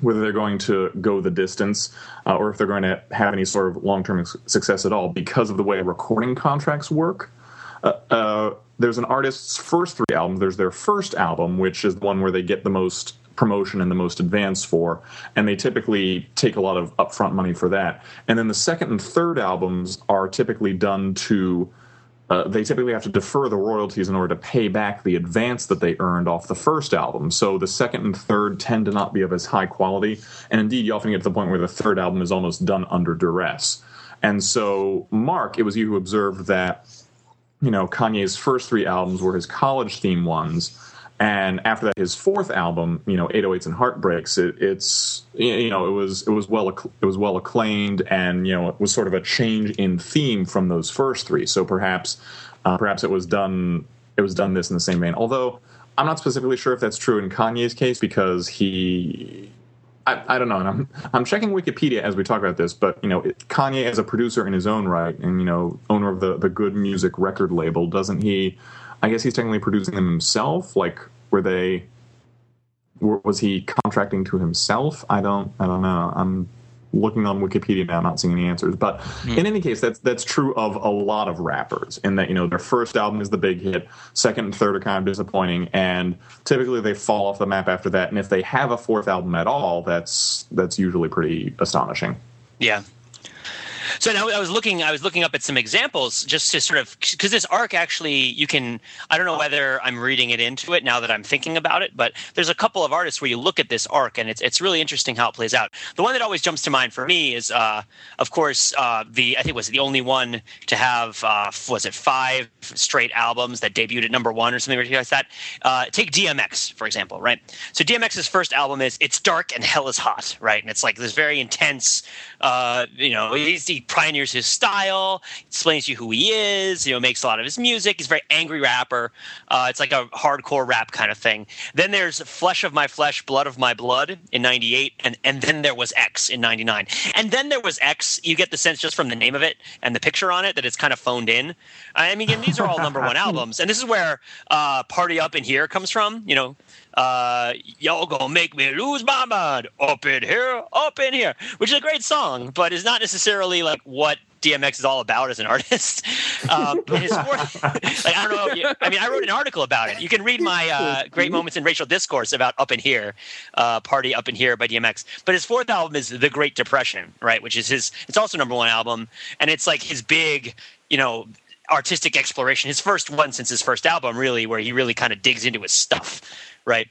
whether they're going to go the distance uh, or if they're going to have any sort of long term success at all because of the way recording contracts work. Uh, uh, there's an artist's first three albums. There's their first album, which is the one where they get the most promotion and the most advance for, and they typically take a lot of upfront money for that. And then the second and third albums are typically done to. Uh, they typically have to defer the royalties in order to pay back the advance that they earned off the first album. So the second and third tend to not be of as high quality, and indeed, you often get to the point where the third album is almost done under duress. And so, Mark, it was you who observed that you know, Kanye's first three albums were his college theme ones. And after that, his fourth album, you know, 808s and Heartbreaks, it, it's you know, it was it was well it was well acclaimed, and you know, it was sort of a change in theme from those first three. So perhaps uh, perhaps it was done it was done this in the same vein. Although I'm not specifically sure if that's true in Kanye's case because he I, I, don't know. And I'm I'm checking Wikipedia as we talk about this, but you know, Kanye as a producer in his own right, and you know, owner of the the Good Music record label, doesn't he? I guess he's technically producing them himself. Like, were they? Were, was he contracting to himself? I don't. I don't know. I'm looking on Wikipedia now, not seeing any answers. But mm. in any case, that's that's true of a lot of rappers. In that you know their first album is the big hit, second and third are kind of disappointing, and typically they fall off the map after that. And if they have a fourth album at all, that's that's usually pretty astonishing. Yeah, so now I was looking, I was looking up at some examples just to sort of because this arc actually you can. I don't know whether I'm reading it into it now that I'm thinking about it, but there's a couple of artists where you look at this arc and it's it's really interesting how it plays out. The one that always jumps to mind for me is, uh, of course, uh, the I think was the only one to have uh, was it five straight albums that debuted at number one or something like that. Uh, take DMX for example, right? So DMX's first album is it's dark and hell is hot, right? And it's like this very intense. Uh, you know, he pioneers his style, explains to you who he is. You know, makes a lot of his music. He's a very angry rapper. Uh, it's like a hardcore rap kind of thing. Then there's Flesh of My Flesh, Blood of My Blood in '98, and and then there was X in '99, and then there was X. You get the sense just from the name of it and the picture on it that it's kind of phoned in. I mean, and these are all number one (laughs) albums, and this is where uh, "Party Up in Here" comes from. You know, uh, y'all gonna make me lose my mind up in here, up in here, which is a great song, but is not necessarily like what DMX is all about as an artist. Um, his fourth, like I don't know. I mean, I wrote an article about it. You can read my uh, great moments in racial discourse about "Up in Here," uh, "Party Up in Here" by DMX. But his fourth album is "The Great Depression," right? Which is his. It's also number one album, and it's like his big, you know, artistic exploration. His first one since his first album, really, where he really kind of digs into his stuff, right?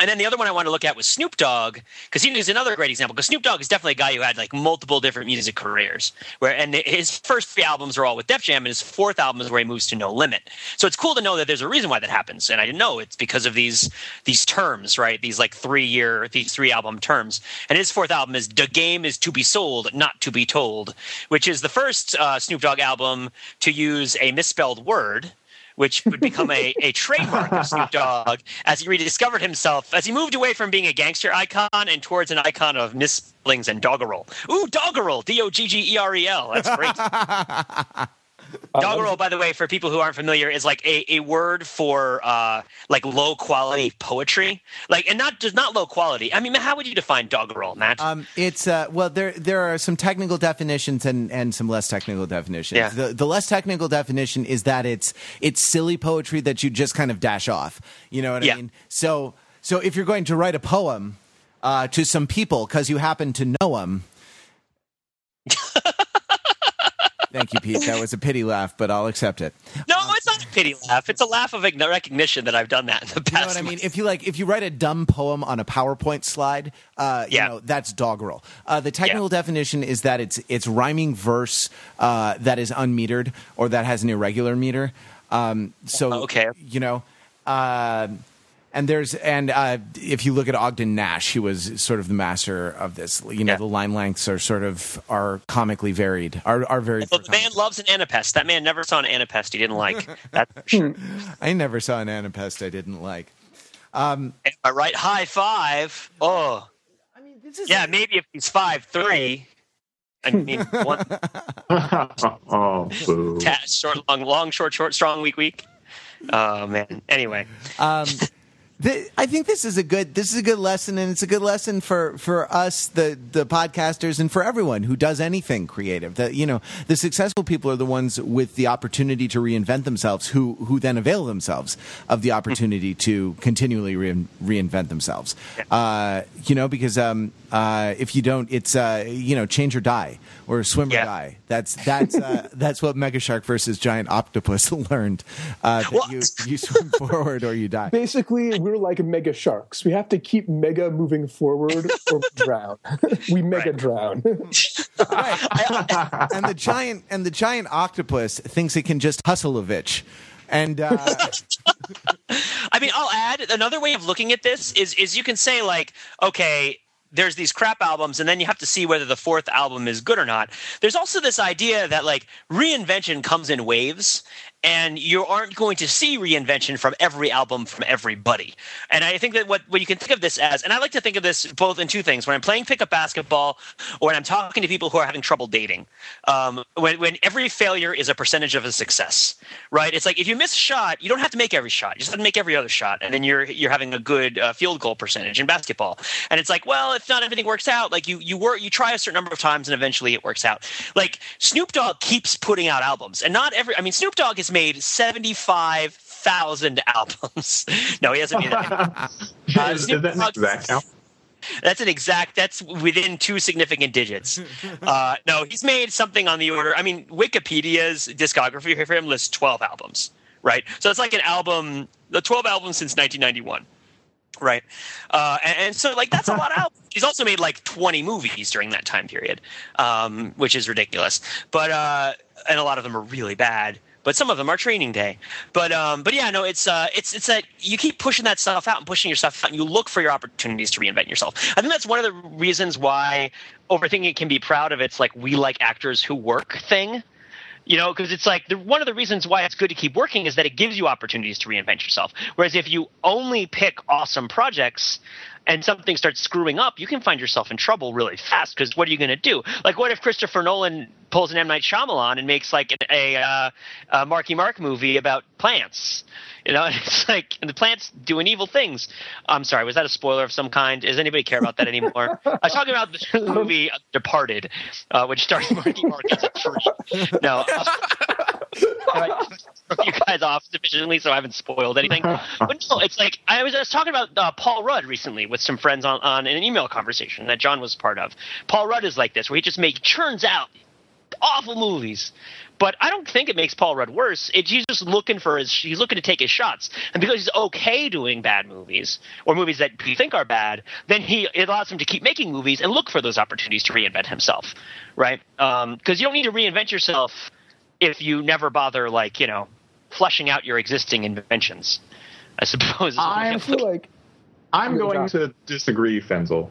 And then the other one I want to look at was Snoop Dogg because he's another great example. Because Snoop Dogg is definitely a guy who had like multiple different music careers. Where and his first three albums are all with Def Jam, and his fourth album is where he moves to No Limit. So it's cool to know that there's a reason why that happens. And I didn't know it's because of these these terms, right? These like three year, these three album terms. And his fourth album is "The Game Is to Be Sold, Not to Be Told," which is the first uh, Snoop Dogg album to use a misspelled word which would become a, a trademark of Snoop Dogg as he rediscovered himself, as he moved away from being a gangster icon and towards an icon of misspellings and doggerel. Ooh, doggerel, D O G G E R E L. That's great. (laughs) (laughs) Doggerel, by the way, for people who aren't familiar, is like a, a word for uh, like low quality poetry, like and not just not low quality. I mean, how would you define doggerel, Matt? Um, it's uh, well, there there are some technical definitions and, and some less technical definitions. Yeah. The the less technical definition is that it's it's silly poetry that you just kind of dash off. You know what Yeah. I mean? So so if you're going to write a poem uh, to some people because you happen to know them. (laughs) Thank you, Pete. That was a pity laugh, but I'll accept it. no, it's not a pity laugh. It's a laugh of recognition that I've done that in the past. You know what I mean? If you like, if you write a dumb poem on a PowerPoint slide, uh, you know that's doggerel. Uh, the technical definition is that it's it's rhyming verse uh, that is unmetered or that has an irregular meter. Um, so okay. you know. And there's and uh, if you look at Ogden Nash, he was sort of the master of this. You know, Yeah. the line lengths are sort of are comically varied. Are are very. Well, the man loves an Anapest. That man never saw an Anapest he didn't like. (laughs) That's for sure. I never saw an Anapest I didn't like. Am I right? High five. Oh, I mean, this is yeah. Maybe if he's five three. I mean, (laughs) one (laughs) oh, boo. short, long, long, short, short, strong, weak, weak. Oh man. Anyway, um, th- I think this is a good this is a good lesson, and it's a good lesson for for us, the the podcasters, and for everyone who does anything creative. That you know, the successful people are the ones with the opportunity to reinvent themselves, who who then avail themselves of the opportunity to continually rein reinvent themselves. Uh, you know, because um, uh, if you don't, it's uh, you know, change or die or swim or Yeah. die. That's that's uh, (laughs) that's what Mega Shark versus Giant Octopus (laughs) learned. Uh, that you you swim (laughs) forward or you die. Basically, we're like mega sharks. We have to keep mega moving forward or we drown. we mega Right. drown. and the giant and the giant octopus thinks it can just hustle a bitch. And uh, I mean, I'll add another way of looking at this is is you can say like, okay, there's these crap albums, and then you have to see whether the fourth album is good or not. There's also this idea that like reinvention comes in waves, and you aren't going to see reinvention from every album from everybody. And I think that what, what you can think of this as, and I like to think of this both in two things: when I'm playing pickup basketball, or when I'm talking to people who are having trouble dating. Um, when when every failure is a percentage of a success, right? It's like if you miss a shot, you don't have to make every shot; you just have to make every other shot, and then you're you're having a good uh, field goal percentage in basketball. And it's like, well, if not everything works out, like you you work, you try a certain number of times, and eventually it works out. Like Snoop Dogg keeps putting out albums, and not every. I mean, Snoop Dogg has made seventy five thousand albums. (laughs) no, he hasn't made that. (laughs) Uh, is, is Snoop that an Dogg's- exact count? That's an exact. That's within two significant digits. (laughs) Uh, no, he's made something on the order. I mean, Wikipedia's discography for him lists twelve albums, right? So it's like an album, the twelve albums since 1991, right? Uh, and, and so like that's a lot of albums. He's also made like 20 movies during that time period, um, which is ridiculous. But uh, and a lot of them are really bad. But some of them are training day. But um, but yeah, no, it's uh, it's it's that you keep pushing that stuff out and pushing your stuff out, and you look for your opportunities to reinvent yourself. I think that's one of the reasons why overthinking it can be proud of its like we like actors who work thing. You know, because it's like the, one of the reasons why it's good to keep working is that it gives you opportunities to reinvent yourself. Whereas if you only pick awesome projects, and something starts screwing up, you can find yourself in trouble really fast. Because what are you going to do? Like, what if Christopher Nolan pulls an M Night Shyamalan and makes like a, uh, a Marky Mark movie about plants? You know, (laughs) it's like and the plants doing evil things. I'm sorry, was that a spoiler of some kind? Does anybody care about that anymore? (laughs) I was talking about the movie Departed, uh, which stars Marky Mark as a tree. No. (laughs) I you guys off sufficiently so I haven't spoiled anything. But no, it's like I was, I was talking about uh, Paul Rudd recently with some friends on, on an email conversation that John was part of. Paul Rudd is like this, where he just makes churns out awful movies. But I don't think it makes Paul Rudd worse. It, he's just looking for his. He's looking to take his shots, and because he's okay doing bad movies or movies that you think are bad, then he it allows him to keep making movies and look for those opportunities to reinvent himself, right? Because um, you don't need to reinvent yourself if you never bother, like you know, fleshing out your existing inventions. I suppose. I feel like I'm going to disagree, Fenzel.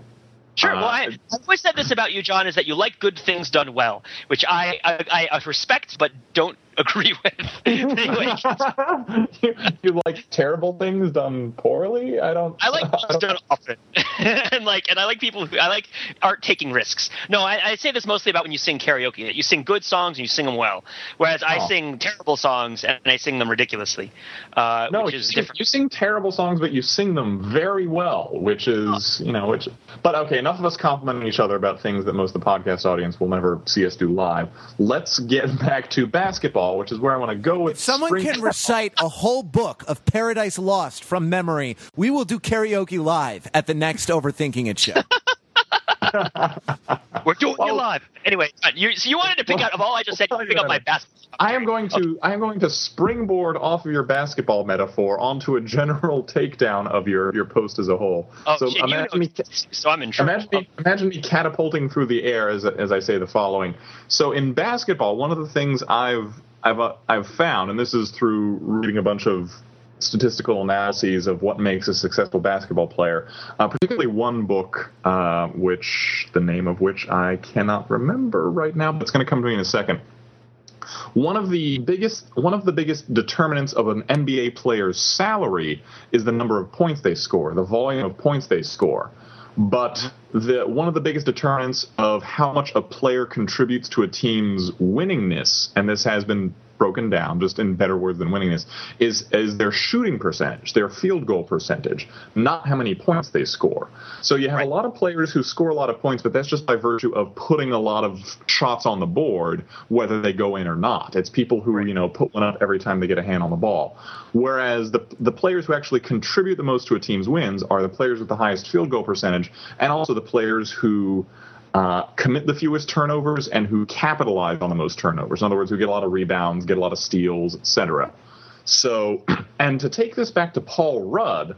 Sure. Uh, well, I, have always said this about you, John, is that you like good things done well, which I I, I respect, but don't (laughs) agree with. (laughs) you, you, like terrible things done poorly? I don't. I like (laughs) things done often, and like, and I like people who I like aren't taking risks. No, I, I, say this mostly about when you sing karaoke. That you sing good songs and you sing them well, whereas oh. I sing terrible songs and I sing them ridiculously. Uh, no, which you, is sing, different. you sing terrible songs, but you sing them very well, which is oh. you know, which. But okay, enough of us complimenting each other about things that most of the podcast audience will never see us do live. Let's get back to basketball which is where I want to go with. If someone can recite a whole book of Paradise Lost from memory, we will do karaoke live at the next Overthinking It show. (laughs) We're doing well, you live. Anyway, you, so you wanted to pick well, out of all I just said, you pick up my basketball. I am going to okay. I am going to springboard off of your basketball metaphor onto a general takedown of your, your post as a whole. Oh, so shit, imagine me, so I'm in trouble. Imagine me, oh. imagine me catapulting through the air as as I say the following. So in basketball, one of the things I've I've uh, I've found, and this is through reading a bunch of statistical analyses of what makes a successful basketball player, uh, particularly one book, uh, which the name of which I cannot remember right now, but it's going to come to me in a second. One of the biggest one of the biggest determinants of an NBA player's salary is the number of points they score, the volume of points they score. But the one of the biggest determinants of how much a player contributes to a team's winningness, and this has been broken down, just in better words than winningness, is is their shooting percentage, their field goal percentage, not how many points they score. So you have right. a lot of players who score a lot of points, but that's just by virtue of putting a lot of shots on the board, whether they go in or not. It's people who right. you know put one up every time they get a hand on the ball. Whereas the the players who actually contribute the most to a team's wins are the players with the highest field goal percentage, and also the players who uh, commit the fewest turnovers and who capitalize on the most turnovers. In other words, who get a lot of rebounds, get a lot of steals, etc. So, (clears throat) and to take this back to Paul Rudd,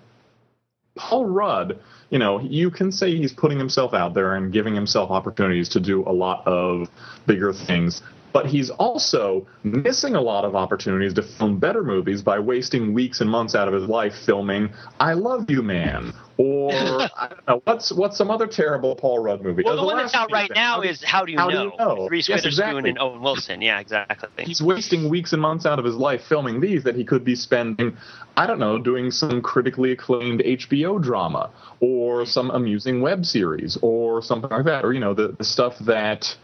Paul Rudd, you know, you can say he's putting himself out there and giving himself opportunities to do a lot of bigger things but he's also missing a lot of opportunities to film better movies by wasting weeks and months out of his life filming "I Love You, Man" or (laughs) I don't know what's what's some other terrible Paul Rudd movie. Well, uh, the, the one that's out right now is "How Do You How Know?" Do you know? Reese yes, Witherspoon exactly. and Owen Wilson. Yeah, exactly. He's wasting weeks and months out of his life filming these that he could be spending, I don't know, doing some critically acclaimed HBO drama or some amusing web series or something like that, or you know, the, the stuff that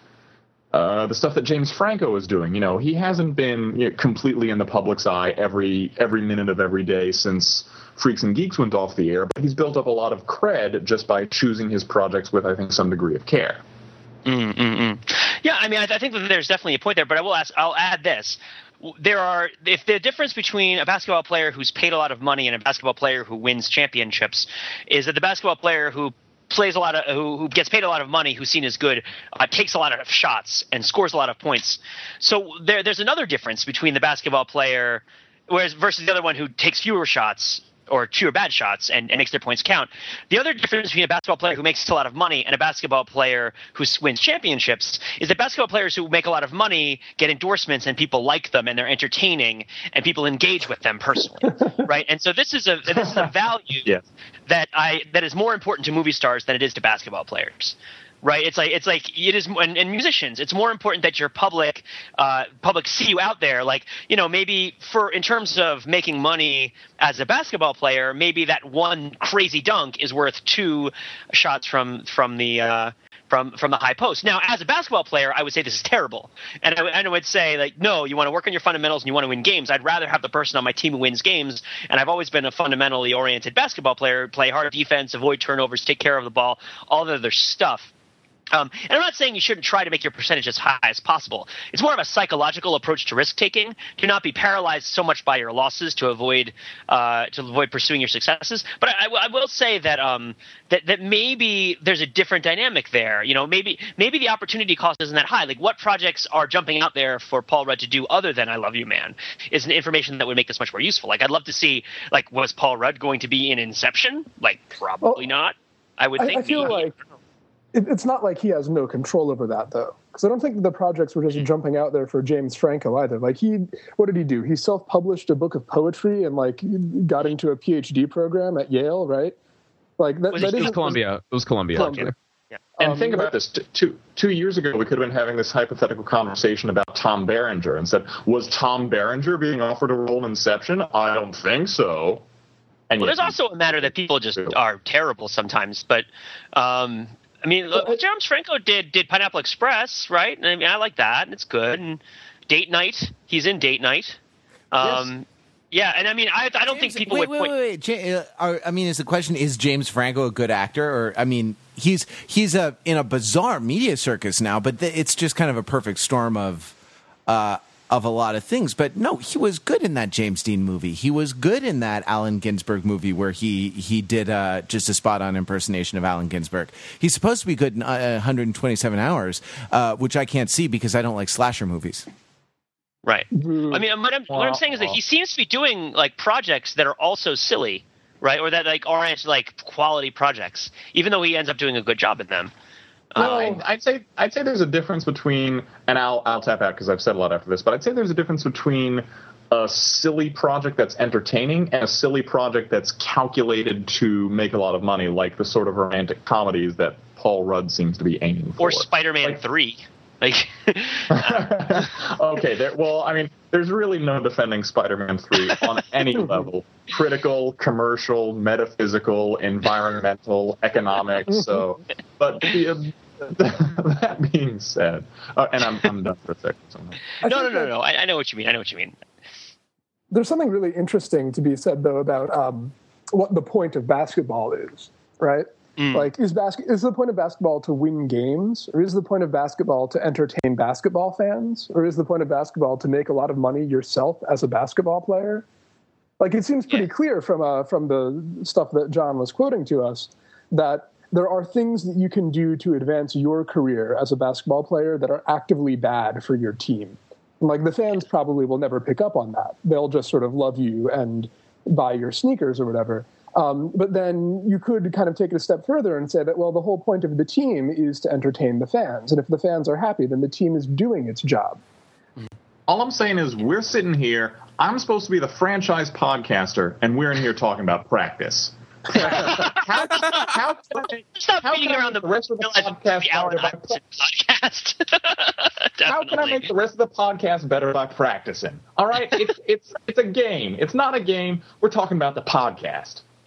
uh, the stuff that James Franco is doing. You know, he hasn't been you know, completely in the public's eye every every minute of every day since Freaks and Geeks went off the air, but he's built up a lot of cred just by choosing his projects with, I think, some degree of care. Mm-mm-mm. Yeah, I mean, I, I think that there's definitely a point there, but I will ask. I'll add this there are if the difference between a basketball player who's paid a lot of money and a basketball player who wins championships is that the basketball player who plays a lot of who, who gets paid a lot of money, who's seen as good, uh, takes a lot of shots and scores a lot of points. So there, there's another difference between the basketball player, whereas versus the other one who takes fewer shots or fewer bad shots and, and makes their points count. The other difference between a basketball player who makes a lot of money and a basketball player who wins championships is that basketball players who make a lot of money get endorsements and people like them and they're entertaining and people engage with them personally, (laughs) right? And so this is a this is a value Yes. that I that is more important to movie stars than it is to basketball players right it's like it's like it is and, and musicians it's more important that your public uh, public see you out there like you know maybe for in terms of making money as a basketball player maybe that one crazy dunk is worth two shots from from the uh, from from the high post. Now, as a basketball player, I would say this is terrible, and I, and I would say like, no, you want to work on your fundamentals and you want to win games. I'd rather have the person on my team who wins games, and I've always been a fundamentally oriented basketball player. Play hard defense, avoid turnovers, take care of the ball, all the other stuff. Um, and I'm not saying you shouldn't try to make your percentage as high as possible. It's more of a psychological approach to risk taking. Do not be paralyzed so much by your losses to avoid uh, to avoid pursuing your successes. But I, I will say that um, that that maybe there's a different dynamic there. You know, maybe maybe the opportunity cost isn't that high. Like, what projects are jumping out there for Paul Rudd to do other than "I Love You, Man"? Is an information that would make this much more useful. Like, I'd love to see like was Paul Rudd going to be in Inception? Like, probably not. I would I, think. I feel like it, it's not like he has no control over that though, because I don't think the projects were just jumping out there for James Franco either. Like he, what did he do? He self-published a book of poetry and like got into a PhD program at Yale, right? Like that. Was that it- It was Columbia. It was Columbia. Columbia. actually. And Um, think about this: two two years ago, we could have been having this hypothetical conversation about Tom Berenger and said, "Was Tom Berenger being offered a role in Inception? I don't think so." And Well, there's also a matter that people just are terrible sometimes. But um, I mean, look, James Franco did did Pineapple Express, right? And I mean, I like that, and it's good. And Date Night, he's in Date Night. Um, Yeah, and I mean, I I don't think people wait, would wait, point. wait, wait. Ja- uh, I mean, is the question is James Franco a good actor, or I mean, he's he's a in a bizarre media circus now, but th- it's just kind of a perfect storm of uh, of a lot of things. But no, he was good in that James Dean movie. He was good in that Allen Ginsberg movie where he he did uh, just a spot on impersonation of Allen Ginsberg. He's supposed to be good in uh, 127 hours, uh, which I can't see because I don't like slasher movies. Right. I mean, what I'm, what I'm saying is that he seems to be doing like projects that are also silly, right? Or that like aren't like quality projects, even though he ends up doing a good job in them. No, I, I'd say I'd say there's a difference between, and I'll I'll tap out because I've said a lot after this, but I'd say there's a difference between a silly project that's entertaining and a silly project that's calculated to make a lot of money, like the sort of romantic comedies that Paul Rudd seems to be aiming for. Or Spider-Man Three, like (laughs) okay, there, well, I mean, there's really no defending Spider-Man 3 on any (laughs) level. Critical, commercial, metaphysical, environmental, economic. So, but the, uh, that being said, uh, and I'm, I'm done for a second. So I no, no, no, no. I, I know what you mean. I know what you mean. There's something really interesting to be said though about um, what the point of basketball is, right? Like, is basket is the point of basketball to win games, or is the point of basketball to entertain basketball fans, or is the point of basketball to make a lot of money yourself as a basketball player? Like, it seems pretty Yeah. clear from uh, from the stuff that John was quoting to us that there are things that you can do to advance your career as a basketball player that are actively bad for your team. Like the fans probably will never pick up on that. They'll just sort of love you and buy your sneakers or whatever. Um, but then you could kind of take it a step further and say that, well, the whole point of the team is to entertain the fans. And if the fans are happy, then the team is doing its job. all I'm saying is, we're sitting here. I'm supposed to be the franchise podcaster, and we're in here talking about practice. (laughs) how, how can I make, Stop how beating can I around the the rest of the podcast the Allen better by podcast. (laughs) How can I make the rest of the podcast better by practicing? All right, it's it's it's a game. It's not a game. We're talking about the podcast.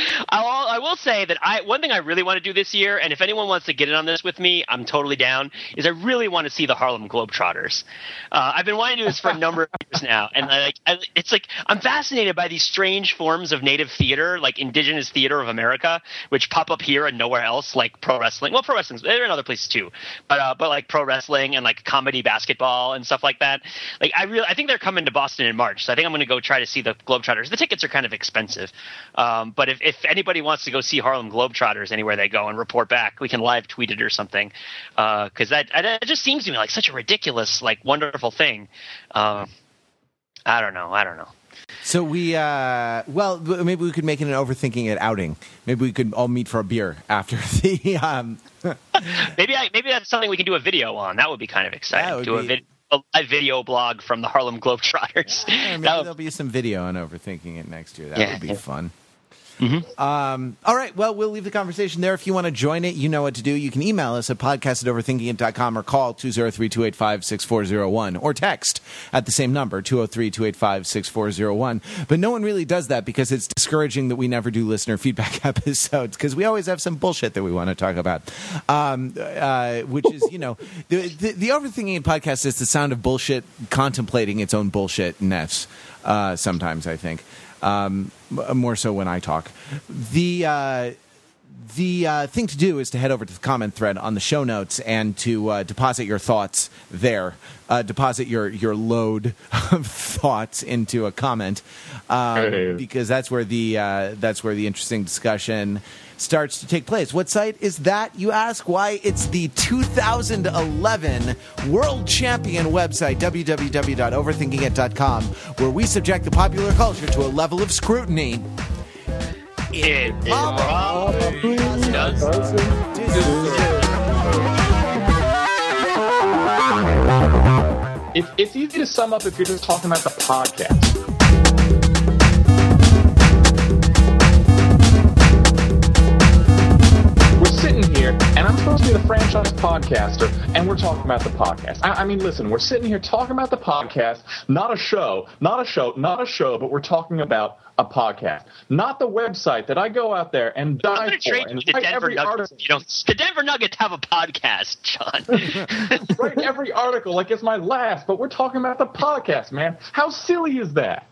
(laughs) I'll, I will say that I one thing I really want to do this year, and if anyone wants to get in on this with me, I'm totally down. Is I really want to see the Harlem Globetrotters. Uh, I've been wanting to do this for a number of years now, and like I, it's like I'm fascinated by these strange forms of native theater, like indigenous theater of America, which pop up here and nowhere else, like pro wrestling. Well, pro wrestling they're in other places too, but uh, but like pro wrestling and like comedy basketball and stuff like that. Like I really I think they're coming to Boston in March, so I think I'm going to go try to see the Globetrotters. The tickets are kind of expensive, um, but if, if anybody wants to go see Harlem Globetrotters anywhere they go and report back, we can live tweet it or something. Because that, that just seems to me like such a ridiculous, like wonderful thing. Um, I don't know. I don't know. So we, uh, well, maybe we could make it an overthinking it outing. Maybe we could all meet for a beer after (laughs) the. Um, (laughs) maybe I, maybe that's something we can do a video on. That would be kind of exciting. Do a, be- vid- a live video blog from the Harlem Globetrotters. Yeah, (laughs) maybe would- there'll be some video on overthinking it next year. That Yeah, would be yeah. fun. Um, all right. Well, we'll leave the conversation there. If you want to join it, you know what to do. You can email us at podcast at overthinkingit.com or call 203 285 6401 or text at the same number 203 285 6401. But no one really does that because it's discouraging that we never do listener feedback (laughs) episodes because we always have some bullshit that we want to talk about. Um, uh, which is, you know, the, the, the Overthinking podcast is the sound of bullshit contemplating its own bullshitness uh, sometimes, I think um, more so when I talk. The uh, the uh, thing to do is to head over to the comment thread on the show notes and to uh, deposit your thoughts there. Uh, deposit your your load of thoughts into a comment um, Hey. because that's where the uh, that's where the interesting discussion starts to take place. What site is that? You ask. Why? It's the 2011 World Champion website www.overthinkingit.com, where we subject the popular culture to a level of scrutiny. It probably does. It, it's easy to sum up if you're just talking about the podcast. Sitting here, and I'm supposed to be the franchise podcaster, and we're talking about the podcast. I, I mean, listen, we're sitting here talking about the podcast, not a show, not a show, not a show, but we're talking about a podcast, not the website that I go out there and die I'm for and the Denver every Nuggets. article. You know, the Denver Nuggets have a podcast, John. (laughs) write every article like it's my last, but we're talking about the podcast, man. How silly is that?